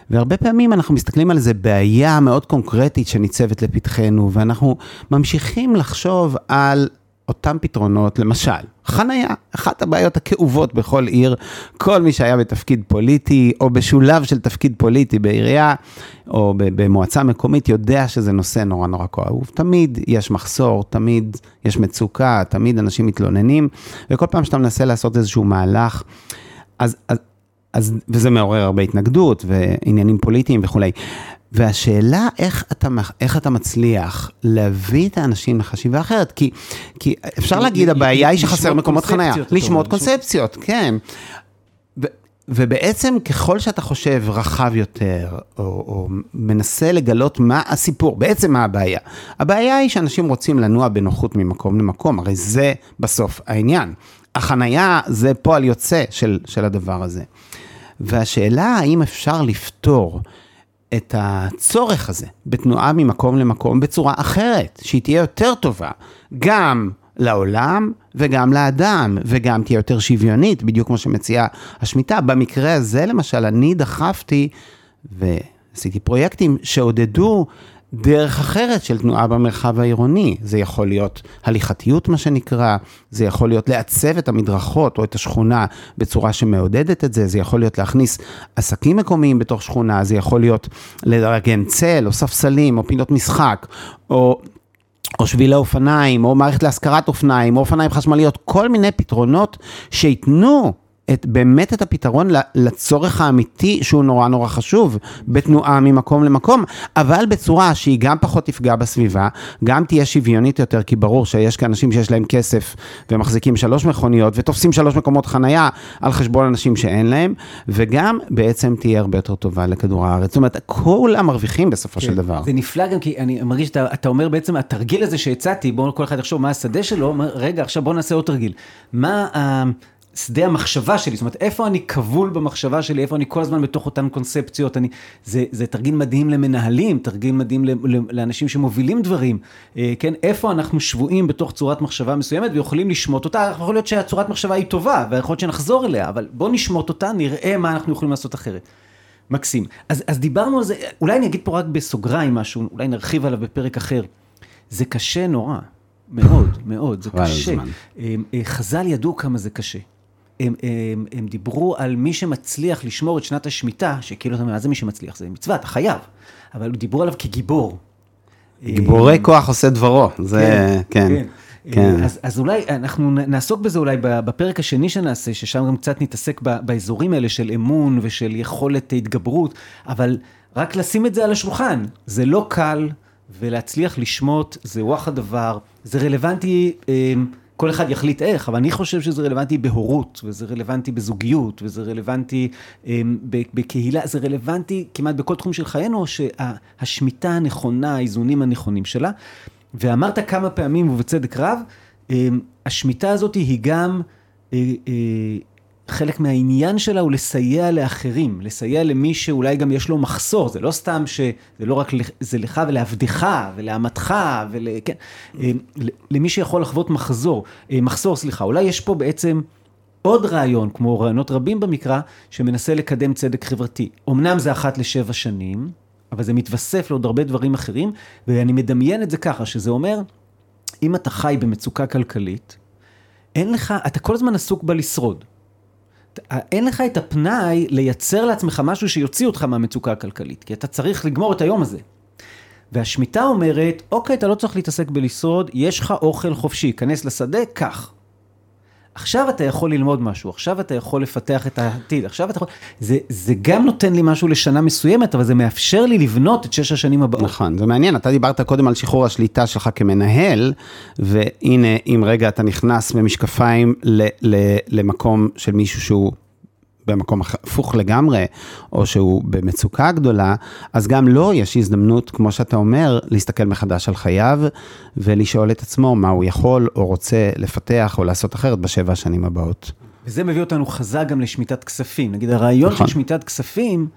והרבה פעמים אנחנו מסתכלים על איזה בעיה מאוד קונקרטית שניצבת לפתחנו, ואנחנו ממשיכים לחשוב על אותם פתרונות, למשל, חנייה, אחת הבעיות הכאובות בכל עיר, כל מי שהיה בתפקיד פוליטי, או בשולב של תפקיד פוליטי בעירייה, או במועצה מקומית, יודע שזה נושא נורא נורא כאוב. תמיד יש מחסור, תמיד יש מצוקה, תמיד אנשים מתלוננים, וכל פעם שאתה מנסה לעשות איזשהו מהלך, אז, אז, אז, וזה מעורר הרבה התנגדות ועניינים פוליטיים וכולי. והשאלה איך אתה, איך אתה מצליח להביא את האנשים לחשיבה אחרת, כי, כי אפשר להגיד, הבעיה היא שחסר מקומות חניה. לשמוט קונספציות, כן. ו, ובעצם ככל שאתה חושב רחב יותר, או, או מנסה לגלות מה הסיפור, בעצם מה הבעיה? הבעיה היא שאנשים רוצים לנוע בנוחות ממקום למקום, הרי זה בסוף העניין. החנייה זה פועל יוצא של, של הדבר הזה. והשאלה האם אפשר לפתור את הצורך הזה בתנועה ממקום למקום בצורה אחרת, שהיא תהיה יותר טובה, גם לעולם וגם לאדם, וגם תהיה יותר שוויונית, בדיוק כמו שמציעה השמיטה. במקרה הזה, למשל, אני דחפתי ועשיתי פרויקטים שעודדו דרך אחרת של תנועה במרחב העירוני. זה יכול להיות הליכתיות, מה שנקרא, זה יכול להיות לעצב את המדרכות או את השכונה בצורה שמעודדת את זה, זה יכול להיות להכניס עסקים מקומיים בתוך שכונה, זה יכול להיות לארגן צל או ספסלים או פינות משחק, או... או שבילי אופניים, או מערכת להשכרת אופניים, או אופניים חשמליות, כל מיני פתרונות שייתנו את, באמת את הפתרון לצורך האמיתי שהוא נורא נורא חשוב בתנועה ממקום למקום, אבל בצורה שהיא גם פחות תפגע בסביבה, גם תהיה שוויונית יותר, כי ברור שיש כאן אנשים שיש להם כסף ומחזיקים שלוש מכוניות ותופסים שלוש מקומות חנייה על חשבון אנשים שאין להם, וגם בעצם תהיה הרבה יותר טובה לכדור הארץ. זאת אומרת, כולם מרוויחים בסופו כן, של דבר. זה נפלא גם כי אני מרגיש שאתה אומר בעצם, התרגיל הזה שהצעתי, בואו כל אחד יחשוב מה השדה שלו, רגע, עכשיו בואו נעשה עוד תרגיל. מה... שדה המחשבה שלי, זאת אומרת, איפה אני כבול במחשבה שלי, איפה אני כל הזמן בתוך אותן קונספציות, אני, זה, זה תרגיל מדהים למנהלים, תרגיל מדהים לאנשים שמובילים דברים, אה, כן, איפה אנחנו שבויים בתוך צורת מחשבה מסוימת ויכולים לשמוט אותה, יכול להיות שהצורת מחשבה היא טובה, ויכול להיות שנחזור אליה, אבל בוא נשמוט אותה, נראה מה אנחנו יכולים לעשות אחרת. מקסים. אז, אז דיברנו על זה, אולי אני אגיד פה רק בסוגריים משהו, אולי נרחיב עליו בפרק אחר. זה קשה נורא, מאוד, מאוד, זה קשה. אה, אה, חז"ל ידעו כמה זה קשה. הם, הם, הם דיברו על מי שמצליח לשמור את שנת השמיטה, שכאילו, מה זה מי שמצליח? זה מצווה, אתה חייב. אבל דיברו עליו כגיבור. גיבורי כוח עושה דברו, זה, כן. כן. כן. כן. אז, אז אולי אנחנו נעסוק בזה אולי בפרק השני שנעשה, ששם גם קצת נתעסק באזורים האלה של אמון ושל יכולת התגברות, אבל רק לשים את זה על השולחן, זה לא קל, ולהצליח לשמוט זה וואח הדבר, זה רלוונטי. אה, כל אחד יחליט איך, אבל אני חושב שזה רלוונטי בהורות, וזה רלוונטי בזוגיות, וזה רלוונטי um, בקהילה, זה רלוונטי כמעט בכל תחום של חיינו, שהשמיטה הנכונה, האיזונים הנכונים שלה. ואמרת כמה פעמים, ובצדק רב, um, השמיטה הזאת היא גם uh, uh, חלק מהעניין שלה הוא לסייע לאחרים, לסייע למי שאולי גם יש לו מחסור, זה לא סתם ש... זה לא רק, זה לך ולעבדך ולאמתך ול... כן, אה, למי שיכול לחוות מחזור, אה, מחסור, סליחה, אולי יש פה בעצם עוד רעיון, כמו רעיונות רבים במקרא, שמנסה לקדם צדק חברתי. אמנם זה אחת לשבע שנים, אבל זה מתווסף לעוד הרבה דברים אחרים, ואני מדמיין את זה ככה, שזה אומר, אם אתה חי במצוקה כלכלית, אין לך, אתה כל הזמן עסוק בלשרוד. אין לך את הפנאי לייצר לעצמך משהו שיוציא אותך מהמצוקה הכלכלית, כי אתה צריך לגמור את היום הזה. והשמיטה אומרת, אוקיי, אתה לא צריך להתעסק בלשרוד, יש לך אוכל חופשי, כנס לשדה, קח. עכשיו אתה יכול ללמוד משהו, עכשיו אתה יכול לפתח את העתיד, עכשיו אתה יכול... זה, זה גם נותן לי משהו לשנה מסוימת, אבל זה מאפשר לי לבנות את שש השנים הבאות. נכון, זה מעניין, אתה דיברת קודם על שחרור השליטה שלך כמנהל, והנה, אם רגע אתה נכנס במשקפיים ל, ל, למקום של מישהו שהוא במקום הפוך לגמרי, או שהוא במצוקה גדולה, אז גם לו יש הזדמנות, כמו שאתה אומר, להסתכל מחדש על חייו, ולשאול את עצמו מה הוא יכול או רוצה לפתח או לעשות אחרת בשבע השנים הבאות. וזה מביא אותנו חזק גם לשמיטת כספים. נגיד, הרעיון נכון. של שמיטת כספים,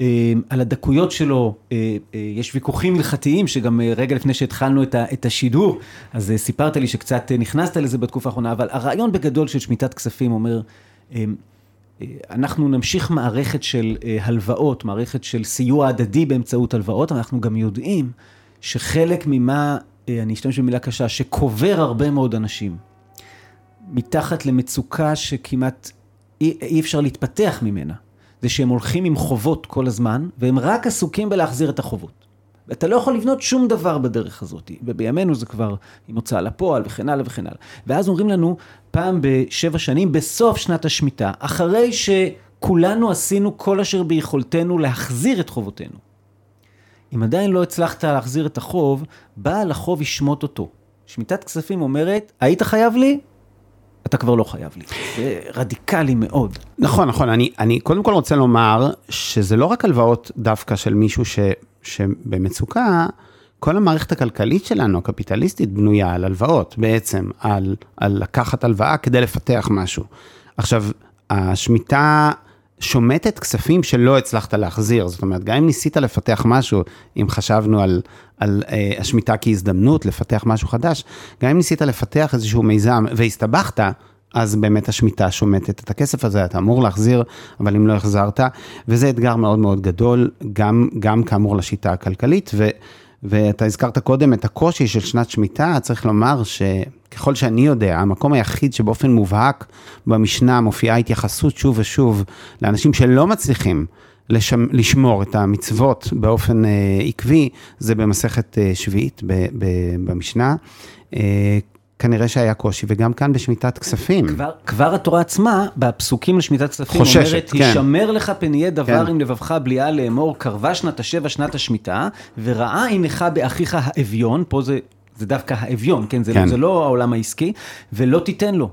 אה, על הדקויות שלו, אה, אה, יש ויכוחים הלכתיים, שגם רגע לפני שהתחלנו את השידור, אז סיפרת לי שקצת נכנסת לזה בתקופה האחרונה, אבל הרעיון בגדול של שמיטת כספים אומר, אנחנו נמשיך מערכת של אה, הלוואות, מערכת של סיוע הדדי באמצעות הלוואות, אבל אנחנו גם יודעים שחלק ממה, אה, אני אשתמש במילה קשה, שקובר הרבה מאוד אנשים, מתחת למצוקה שכמעט אי, אי אפשר להתפתח ממנה, זה שהם הולכים עם חובות כל הזמן, והם רק עסוקים בלהחזיר את החובות. אתה לא יכול לבנות שום דבר בדרך הזאת, ובימינו זה כבר עם הוצאה לפועל וכן הלאה וכן הלאה. ואז אומרים לנו, פעם בשבע שנים, בסוף שנת השמיטה, אחרי שכולנו עשינו כל אשר ביכולתנו להחזיר את חובותינו. אם עדיין לא הצלחת להחזיר את החוב, בעל החוב ישמוט אותו. שמיטת כספים אומרת, היית חייב לי? אתה כבר לא חייב לי. זה רדיקלי מאוד. נכון, נכון. אני, אני קודם כל רוצה לומר שזה לא רק הלוואות דווקא של מישהו ש... שבמצוקה, כל המערכת הכלכלית שלנו, הקפיטליסטית, בנויה על הלוואות, בעצם, על, על לקחת הלוואה כדי לפתח משהו. עכשיו, השמיטה שומטת כספים שלא הצלחת להחזיר, זאת אומרת, גם אם ניסית לפתח משהו, אם חשבנו על, על אה, השמיטה כהזדמנות לפתח משהו חדש, גם אם ניסית לפתח איזשהו מיזם והסתבכת, אז באמת השמיטה שומטת את הכסף הזה, אתה אמור להחזיר, אבל אם לא החזרת, וזה אתגר מאוד מאוד גדול, גם, גם כאמור לשיטה הכלכלית, ו, ואתה הזכרת קודם את הקושי של שנת שמיטה, צריך לומר שככל שאני יודע, המקום היחיד שבאופן מובהק במשנה מופיעה התייחסות שוב ושוב לאנשים שלא מצליחים. לשם, לשמור את המצוות באופן אה, עקבי, זה במסכת אה, שביעית ב, ב, במשנה. אה, כנראה שהיה קושי, וגם כאן בשמיטת כספים. כבר, כבר התורה עצמה, בפסוקים לשמיטת כספים, חוששת, אומרת, כן. הישמר לך פן יהיה דבר כן. עם לבבך בליעה לאמור, קרבה שנת השבע שנת השמיטה, וראה עינך באחיך האביון, פה זה, זה דווקא האביון, כן? זה, כן. זה לא העולם העסקי, ולא תיתן לו.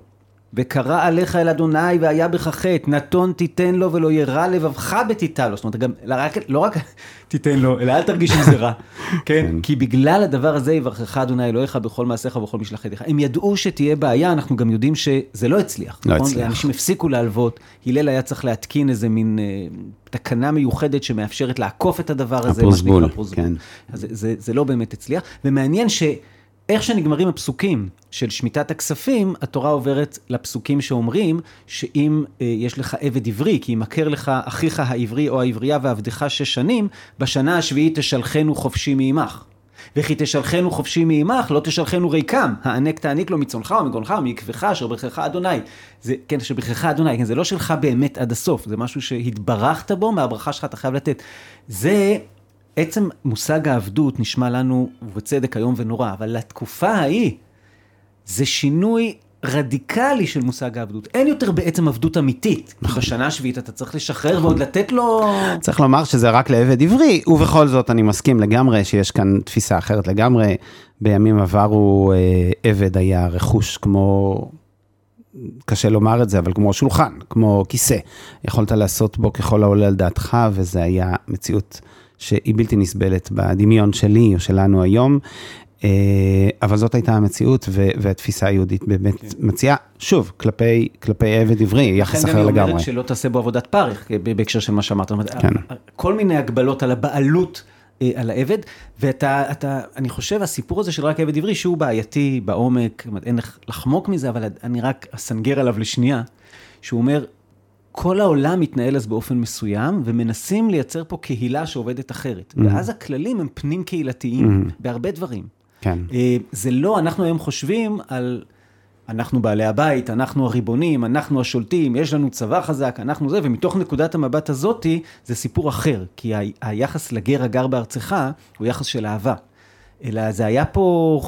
וקרא עליך אל אדוני והיה בך חטא, נתון תיתן לו ולא ירע לבבך בתיתה לו. זאת אומרת, גם, לא רק, לא רק תיתן לו, אלא אל תרגיש עם זה רע. כן? כן? כי בגלל הדבר הזה יברכך אדוני אלוהיך בכל מעשיך ובכל משלח ידיך. הם ידעו שתהיה בעיה, אנחנו גם יודעים שזה לא הצליח. לא נכון? הצליח. אנשים הפסיקו להלוות, הלל היה צריך להתקין איזה מין אה, תקנה מיוחדת שמאפשרת לעקוף את הדבר הזה. הפרוזבול, כן. זה, זה, זה לא באמת הצליח, ומעניין ש... איך שנגמרים הפסוקים של שמיטת הכספים, התורה עוברת לפסוקים שאומרים שאם אה, יש לך עבד עברי, כי ימכר לך אחיך העברי או העברייה ועבדך שש שנים, בשנה השביעית תשלחנו חופשי מעמך. וכי תשלחנו חופשי מעמך, לא תשלחנו ריקם. הענק תעניק לו מצונך או מגונך או מעקבך אשר ברכך אדוני. זה, כן, אשר ברכך אדוני, כן, זה לא שלך באמת עד הסוף, זה משהו שהתברכת בו, מהברכה שלך אתה חייב לתת. זה עצם מושג העבדות נשמע לנו, ובצדק איום ונורא, אבל לתקופה ההיא, זה שינוי רדיקלי של מושג העבדות. אין יותר בעצם עבדות אמיתית. נכון. בשנה השביעית אתה צריך לשחרר נכון. ועוד לתת לו... צריך לומר שזה רק לעבד עברי, ובכל זאת אני מסכים לגמרי שיש כאן תפיסה אחרת לגמרי. בימים עברו אה, עבד היה רכוש כמו... קשה לומר את זה, אבל כמו שולחן, כמו כיסא. יכולת לעשות בו ככל העולה על דעתך, וזה היה מציאות שהיא בלתי נסבלת בדמיון שלי או שלנו היום. אה, אבל זאת הייתה המציאות, והתפיסה היהודית באמת כן. מציעה, שוב, כלפי, כלפי עבד עברי, יחס אחר לגמרי. לכן אני אומרת שלא תעשה בו עבודת פרך, בהקשר של מה שאמרת. כן. כל מיני הגבלות על הבעלות. אה, על העבד, ואתה, אתה, אני חושב, הסיפור הזה של רק עבד עברי, שהוא בעייתי בעומק, אין איך לחמוק מזה, אבל אני רק אסנגר עליו לשנייה, שהוא אומר, כל העולם מתנהל אז באופן מסוים, ומנסים לייצר פה קהילה שעובדת אחרת. Mm-hmm. ואז הכללים הם פנים קהילתיים, mm-hmm. בהרבה דברים. כן. אה, זה לא, אנחנו היום חושבים על... אנחנו בעלי הבית, אנחנו הריבונים, אנחנו השולטים, יש לנו צבא חזק, אנחנו זה, ומתוך נקודת המבט הזאתי, זה סיפור אחר, כי ה- היחס לגר הגר בארצך הוא יחס של אהבה. אלא זה היה פה,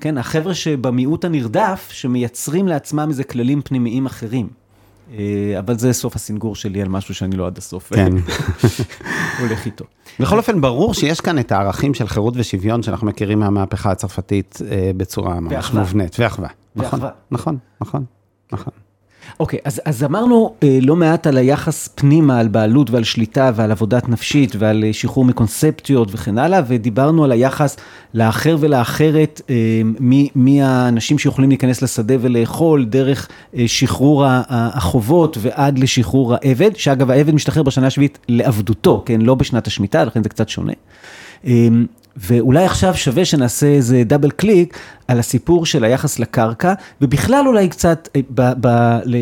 כן, החבר'ה שבמיעוט הנרדף, שמייצרים לעצמם איזה כללים פנימיים אחרים. אה, אבל זה סוף הסינגור שלי על משהו שאני לא עד הסוף כן. הולך איתו. בכל אופן, ברור שיש כאן את הערכים של חירות ושוויון שאנחנו מכירים מהמהפכה הצרפתית אה, בצורה ממש מובנית, ואחווה. נכון, נכון, נכון, נכון. אוקיי, אז, אז אמרנו אה, לא מעט על היחס פנימה, על בעלות ועל שליטה ועל עבודת נפשית ועל אה, שחרור מקונספציות וכן הלאה, ודיברנו על היחס לאחר ולאחרת, אה, מי, מי האנשים שיכולים להיכנס לשדה ולאכול, דרך אה, שחרור החובות ועד לשחרור העבד, שאגב העבד משתחרר בשנה השביעית לעבדותו, כן, לא בשנת השמיטה, לכן זה קצת שונה. אה, ואולי עכשיו שווה שנעשה איזה דאבל קליק על הסיפור של היחס לקרקע, ובכלל אולי קצת, אה, ב, ב, ל,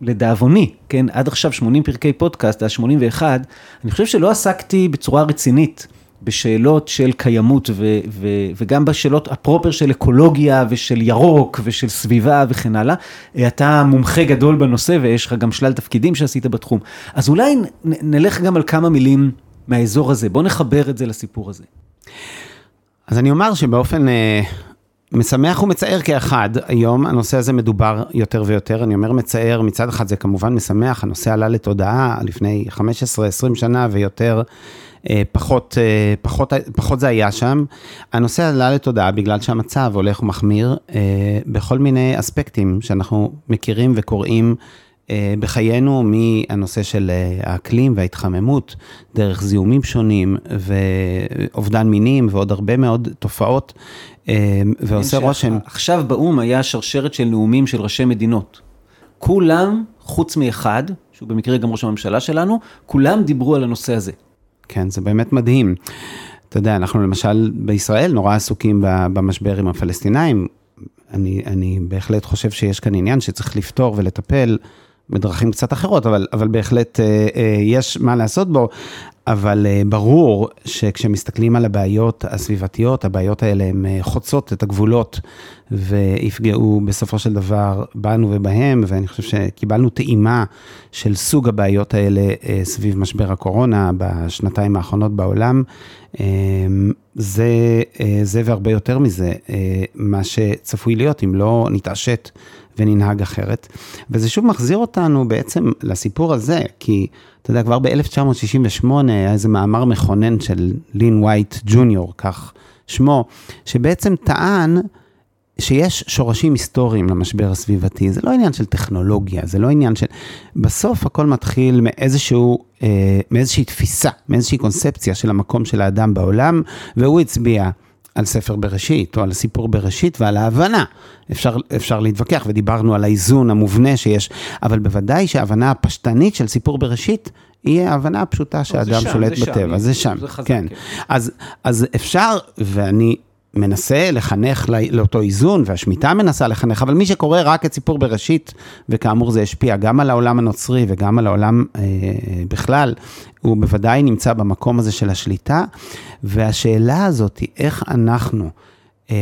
לדאבוני, כן, עד עכשיו 80 פרקי פודקאסט, עד 81, אני חושב שלא עסקתי בצורה רצינית בשאלות של קיימות, ו, ו, וגם בשאלות הפרופר של אקולוגיה ושל ירוק ושל סביבה וכן הלאה. אה, אתה מומחה גדול בנושא ויש לך גם שלל תפקידים שעשית בתחום. אז אולי נלך גם על כמה מילים מהאזור הזה, בוא נחבר את זה לסיפור הזה. אז אני אומר שבאופן אה, משמח ומצער כאחד, היום הנושא הזה מדובר יותר ויותר. אני אומר מצער, מצד אחד זה כמובן משמח, הנושא עלה לתודעה לפני 15-20 שנה ויותר. אה, פחות, אה, פחות, פחות זה היה שם. הנושא עלה לתודעה בגלל שהמצב הולך ומחמיר אה, בכל מיני אספקטים שאנחנו מכירים וקוראים בחיינו מהנושא של אה, האקלים וההתחממות, דרך זיהומים שונים ואובדן מינים ועוד הרבה מאוד תופעות, אה, ועושה רושם. עכשיו באו"ם היה שרשרת של נאומים של ראשי מדינות. כולם, חוץ מאחד, שהוא במקרה גם ראש הממשלה שלנו, כולם דיברו על הנושא הזה. כן, זה באמת מדהים. אתה יודע, אנחנו למשל בישראל נורא עסוקים במשבר עם הפלסטינאים. אני, אני בהחלט חושב שיש כאן עניין שצריך לפתור ולטפל בדרכים קצת אחרות, אבל, אבל בהחלט אה, אה, יש מה לעשות בו. אבל אה, ברור שכשמסתכלים על הבעיות הסביבתיות, הבעיות האלה הן אה, חוצות את הגבולות ויפגעו בסופו של דבר בנו ובהם, ואני חושב שקיבלנו טעימה של סוג הבעיות האלה אה, סביב משבר הקורונה בשנתיים האחרונות בעולם. זה, זה והרבה יותר מזה, מה שצפוי להיות אם לא נתעשת וננהג אחרת. וזה שוב מחזיר אותנו בעצם לסיפור הזה, כי אתה יודע, כבר ב-1968 היה איזה מאמר מכונן של לין וייט ג'וניור, כך שמו, שבעצם טען שיש שורשים היסטוריים למשבר הסביבתי. זה לא עניין של טכנולוגיה, זה לא עניין של... בסוף הכל מתחיל מאיזשהו, אה, מאיזושהי תפיסה, מאיזושהי קונספציה של המקום של האדם בעולם, והוא הצביע. על ספר בראשית, או על סיפור בראשית ועל ההבנה. אפשר, אפשר להתווכח, ודיברנו על האיזון המובנה שיש, אבל בוודאי שההבנה הפשטנית של סיפור בראשית, היא ההבנה הפשוטה שהאדם שולט בטבע, זה שם, זה חזק, כן. כן. אז, אז אפשר, ואני מנסה לחנך לאותו איזון, והשמיטה מנסה לחנך, אבל מי שקורא רק את סיפור בראשית, וכאמור זה השפיע גם על העולם הנוצרי וגם על העולם אה, בכלל, הוא בוודאי נמצא במקום הזה של השליטה, והשאלה הזאת היא איך אנחנו אה,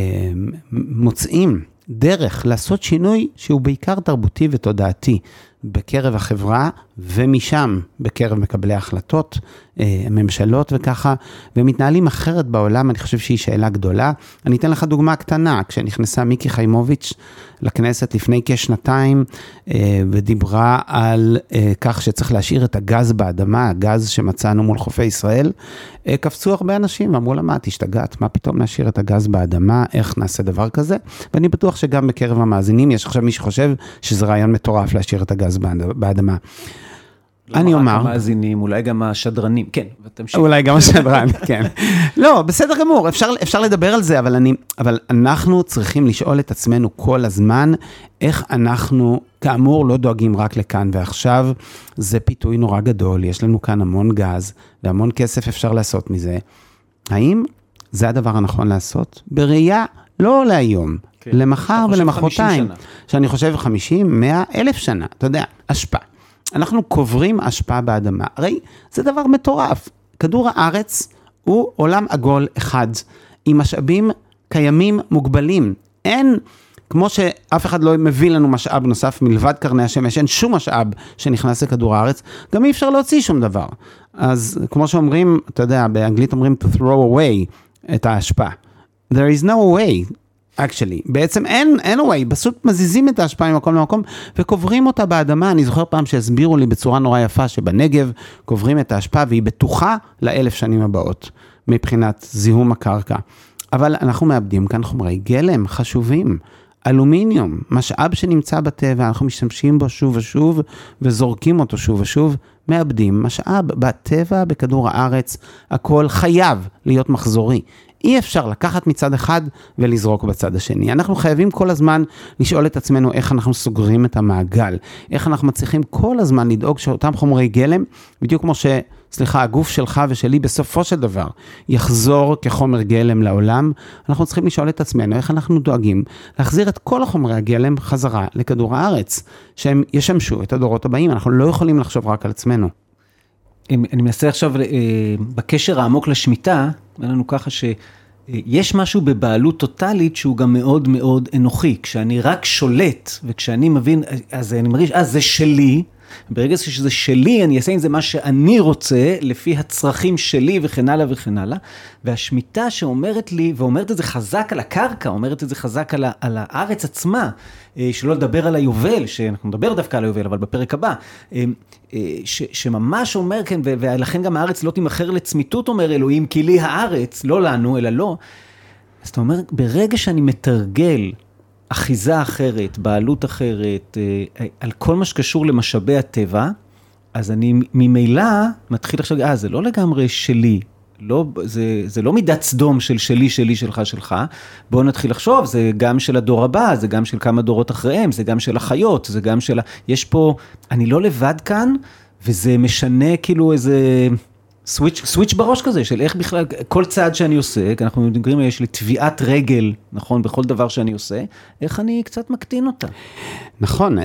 מוצאים דרך לעשות שינוי שהוא בעיקר תרבותי ותודעתי בקרב החברה ומשם בקרב מקבלי ההחלטות, אה, ממשלות וככה, ומתנהלים אחרת בעולם, אני חושב שהיא שאלה גדולה. אני אתן לך דוגמה קטנה, כשנכנסה מיקי חיימוביץ' לכנסת לפני כשנתיים, אה, ודיברה על אה, כך שצריך להשאיר את הגז באדמה, הגז שמצאנו מול חופי ישראל, קפצו הרבה אנשים ואמרו לה, מה, את השתגעת, מה פתאום להשאיר את הגז באדמה, איך נעשה דבר כזה? ואני בטוח שגם בקרב המאזינים יש עכשיו מי שחושב שזה רעיון מטורף להשאיר את הגז באדמה. אני לא רק אומר, המאזינים, אולי גם השדרנים, כן, ותמשיך. אולי גם השדרן, כן. לא, בסדר גמור, אפשר, אפשר לדבר על זה, אבל, אני, אבל אנחנו צריכים לשאול את עצמנו כל הזמן, איך אנחנו, כאמור, לא דואגים רק לכאן ועכשיו, זה פיתוי נורא גדול, יש לנו כאן המון גז, והמון כסף אפשר לעשות מזה. האם זה הדבר הנכון לעשות? בראייה, לא להיום, כן. למחר ולמחרתיים. 50 שנה. שאני חושב 50, 100, אלף שנה, אתה יודע, אשפה. אנחנו קוברים אשפה באדמה. הרי זה דבר מטורף. כדור הארץ הוא עולם עגול אחד, עם משאבים קיימים מוגבלים. אין, כמו שאף אחד לא מביא לנו משאב נוסף מלבד קרני השמש, אין שום משאב שנכנס לכדור הארץ, גם אי אפשר להוציא שום דבר. אז כמו שאומרים, אתה יודע, באנגלית אומרים to throw away את האשפה. There is no way. Actually, בעצם אין, אין way, פשוט מזיזים את ההשפעה ממקום למקום וקוברים אותה באדמה. אני זוכר פעם שהסבירו לי בצורה נורא יפה שבנגב קוברים את ההשפעה והיא בטוחה לאלף שנים הבאות מבחינת זיהום הקרקע. אבל אנחנו מאבדים כאן חומרי גלם חשובים. אלומיניום, משאב שנמצא בטבע, אנחנו משתמשים בו שוב ושוב וזורקים אותו שוב ושוב, מאבדים משאב. בטבע, בכדור הארץ, הכל חייב להיות מחזורי. אי אפשר לקחת מצד אחד ולזרוק בצד השני. אנחנו חייבים כל הזמן לשאול את עצמנו איך אנחנו סוגרים את המעגל, איך אנחנו מצליחים כל הזמן לדאוג שאותם חומרי גלם, בדיוק כמו ש... סליחה, הגוף שלך ושלי בסופו של דבר יחזור כחומר גלם לעולם, אנחנו צריכים לשאול את עצמנו איך אנחנו דואגים להחזיר את כל החומרי הגלם חזרה לכדור הארץ, שהם ישמשו את הדורות הבאים, אנחנו לא יכולים לחשוב רק על עצמנו. אני מנסה עכשיו, אה, בקשר העמוק לשמיטה, אומר לנו ככה שיש משהו בבעלות טוטאלית שהוא גם מאוד מאוד אנוכי. כשאני רק שולט, וכשאני מבין, אז אני מרגיש, אה, זה שלי. ברגע שזה שלי, אני אעשה עם זה מה שאני רוצה, לפי הצרכים שלי וכן הלאה וכן הלאה. והשמיטה שאומרת לי, ואומרת את זה חזק על הקרקע, אומרת את זה חזק על, ה, על הארץ עצמה, אה, שלא לדבר על היובל, שאנחנו נדבר דווקא על היובל, אבל בפרק הבא, אה, ש, שממש אומר, כן, ולכן גם הארץ לא תימכר לצמיתות, אומר אלוהים, כי לי הארץ, לא לנו, אלא לא. אז אתה אומר, ברגע שאני מתרגל אחיזה אחרת, בעלות אחרת, אה, על כל מה שקשור למשאבי הטבע, אז אני ממילא מתחיל עכשיו, אה, זה לא לגמרי שלי, לא, זה, זה לא מידת סדום של שלי, שלי, שלך, שלך. בואו נתחיל לחשוב, זה גם של הדור הבא, זה גם של כמה דורות אחריהם, זה גם של החיות, זה גם של ה... יש פה, אני לא לבד כאן, וזה משנה כאילו איזה סוויץ', סוויץ' בראש כזה, של איך בכלל, כל צעד שאני עושה, כי אנחנו מדברים, יש לי טביעת רגל, נכון, בכל דבר שאני עושה, איך אני קצת מקטין אותה. נכון.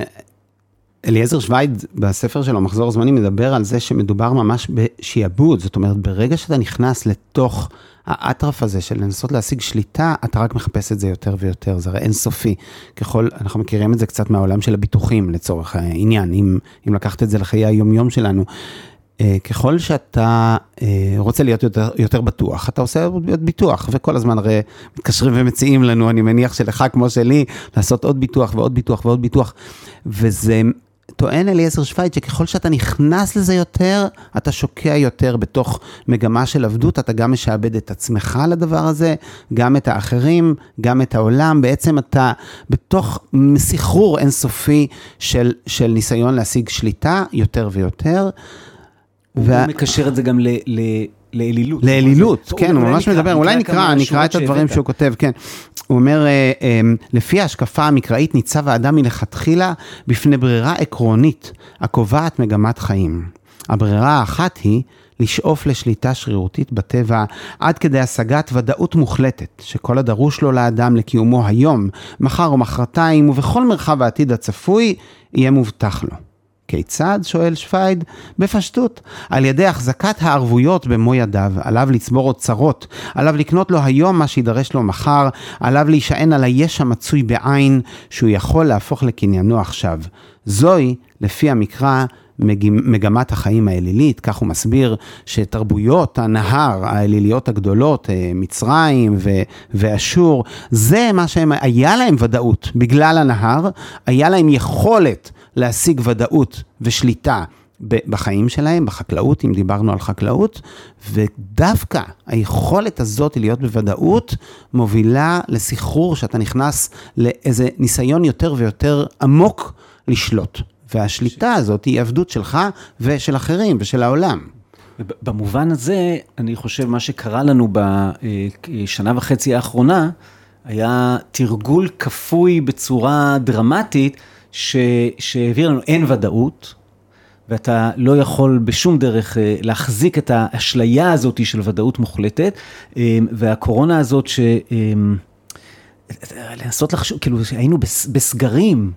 אליעזר שווייד בספר שלו, מחזור זמני, מדבר על זה שמדובר ממש בשעבוד. זאת אומרת, ברגע שאתה נכנס לתוך האטרף הזה של לנסות להשיג שליטה, אתה רק מחפש את זה יותר ויותר, זה הרי אינסופי. ככל, אנחנו מכירים את זה קצת מהעולם של הביטוחים לצורך העניין, אם, אם לקחת את זה לחיי היומיום שלנו. ככל שאתה רוצה להיות יותר, יותר בטוח, אתה עושה עוד ביטוח, וכל הזמן הרי מתקשרים ומציעים לנו, אני מניח שלך כמו שלי, לעשות עוד ביטוח ועוד ביטוח ועוד ביטוח, וזה טוען אליעזר שווייד שככל שאתה נכנס לזה יותר, אתה שוקע יותר בתוך מגמה של עבדות, אתה גם משעבד את עצמך לדבר הזה, גם את האחרים, גם את העולם, בעצם אתה בתוך סחרור אינסופי של, של ניסיון להשיג שליטה יותר ויותר. הוא. מקשר את זה גם ל... ל... לאלילות. לאלילות, כן, הוא ממש מדבר, אולי נקרא, נקרא את הדברים שהוא כותב, כן. הוא אומר, אה, אה, לפי ההשקפה המקראית ניצב האדם מלכתחילה בפני ברירה עקרונית הקובעת מגמת חיים. הברירה האחת היא לשאוף לשליטה שרירותית בטבע עד כדי השגת ודאות מוחלטת, שכל הדרוש לו לאדם לקיומו היום, מחר או מחרתיים ובכל מרחב העתיד הצפוי, יהיה מובטח לו. כיצד? שואל שווייד. בפשטות, על ידי החזקת הערבויות במו ידיו, עליו לצבור אוצרות, עליו לקנות לו היום מה שידרש לו מחר, עליו להישען על היש המצוי בעין, שהוא יכול להפוך לקניינו עכשיו. זוהי, לפי המקרא, מגמת החיים האלילית, כך הוא מסביר שתרבויות הנהר האליליות הגדולות, מצרים ואשור, זה מה שהם, היה להם ודאות בגלל הנהר, היה להם יכולת להשיג ודאות ושליטה בחיים שלהם, בחקלאות, אם דיברנו על חקלאות, ודווקא היכולת הזאת להיות בוודאות מובילה לסחרור שאתה נכנס לאיזה ניסיון יותר ויותר עמוק לשלוט. והשליטה הזאת היא עבדות שלך ושל אחרים ושל העולם. במובן הזה, אני חושב, מה שקרה לנו בשנה וחצי האחרונה, היה תרגול כפוי בצורה דרמטית, ש... שהעביר לנו אין ודאות, ואתה לא יכול בשום דרך אה, להחזיק את האשליה הזאת של ודאות מוחלטת, אה, והקורונה הזאת ש... אה, לנסות לחשוב, כאילו היינו בסגרים,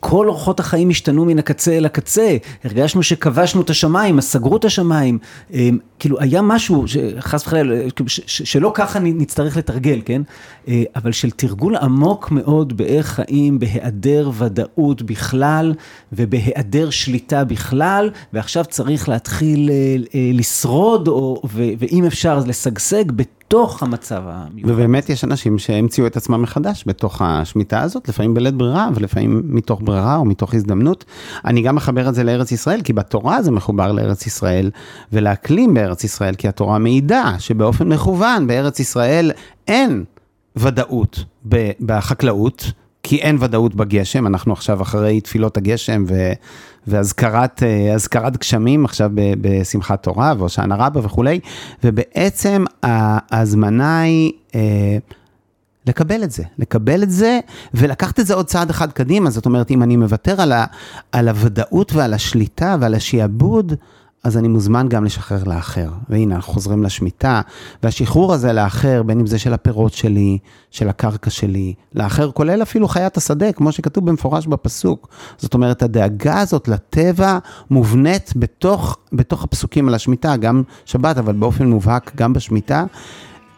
כל אורחות החיים השתנו מן הקצה אל הקצה, הרגשנו שכבשנו את השמיים, אז סגרו את השמיים, אה, כאילו היה משהו, חס וחלילה, שלא ככה נצטרך לתרגל, כן? אה, אבל של תרגול עמוק מאוד באיך חיים בהיעדר ודאות בכלל, ובהיעדר שליטה בכלל, ועכשיו צריך להתחיל לשרוד, או, ואם אפשר אז לשגשג. בתוך המצב המיוחד. ובאמת יש אנשים שהמציאו את עצמם מחדש בתוך השמיטה הזאת, לפעמים בלית ברירה, ולפעמים מתוך ברירה או מתוך הזדמנות. אני גם מחבר את זה לארץ ישראל, כי בתורה זה מחובר לארץ ישראל, ולאקלים בארץ ישראל, כי התורה מעידה שבאופן מכוון בארץ ישראל אין ודאות בחקלאות. כי אין ודאות בגשם, אנחנו עכשיו אחרי תפילות הגשם והזכרת אה, גשמים עכשיו בשמחת תורה והושענא רבה וכולי, ובעצם ההזמנה היא אה, לקבל את זה, לקבל את זה ולקחת את זה עוד צעד אחד קדימה, זאת אומרת, אם אני מוותר על, ה, על הוודאות ועל השליטה ועל השעבוד, אז אני מוזמן גם לשחרר לאחר. והנה, אנחנו חוזרים לשמיטה, והשחרור הזה לאחר, בין אם זה של הפירות שלי, של הקרקע שלי, לאחר, כולל אפילו חיית השדה, כמו שכתוב במפורש בפסוק. זאת אומרת, הדאגה הזאת לטבע מובנית בתוך, בתוך הפסוקים על השמיטה, גם שבת, אבל באופן מובהק גם בשמיטה.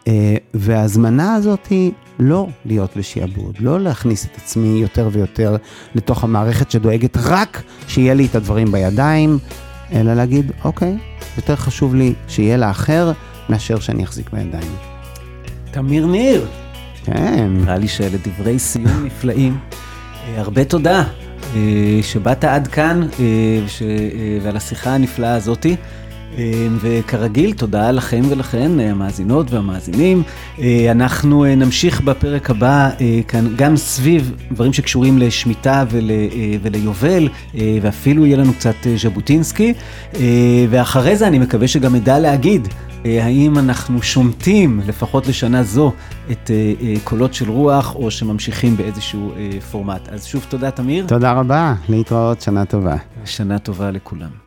אה, וההזמנה הזאת היא לא להיות בשעבוד, לא להכניס את עצמי יותר ויותר לתוך המערכת שדואגת רק שיהיה לי את הדברים בידיים, אלא להגיד, אוקיי, יותר חשוב לי שיהיה לאחר מאשר שאני אחזיק בידיים. תמיר ניר. כן. נראה לי שאלה דברי סיום נפלאים. אה, הרבה תודה אה, שבאת עד כאן ועל השיחה הנפלאה הזאתי. אמ, וכרגיל, תודה לכם ולכן, אה, המאזינות והמאזינים. אה, אנחנו אה, נמשיך בפרק הבא כאן גם סביב דברים שקשורים לשמיטה ול, וליובל, ואפילו יהיה לנו קצת ז'בוטינסקי. ואחרי זה אני מקווה שגם אדע להגיד. האם אנחנו שומטים, לפחות לשנה זו, את קולות של רוח, או שממשיכים באיזשהו פורמט. אז שוב תודה, תמיר. תודה רבה, להתראות, שנה טובה. שנה טובה לכולם.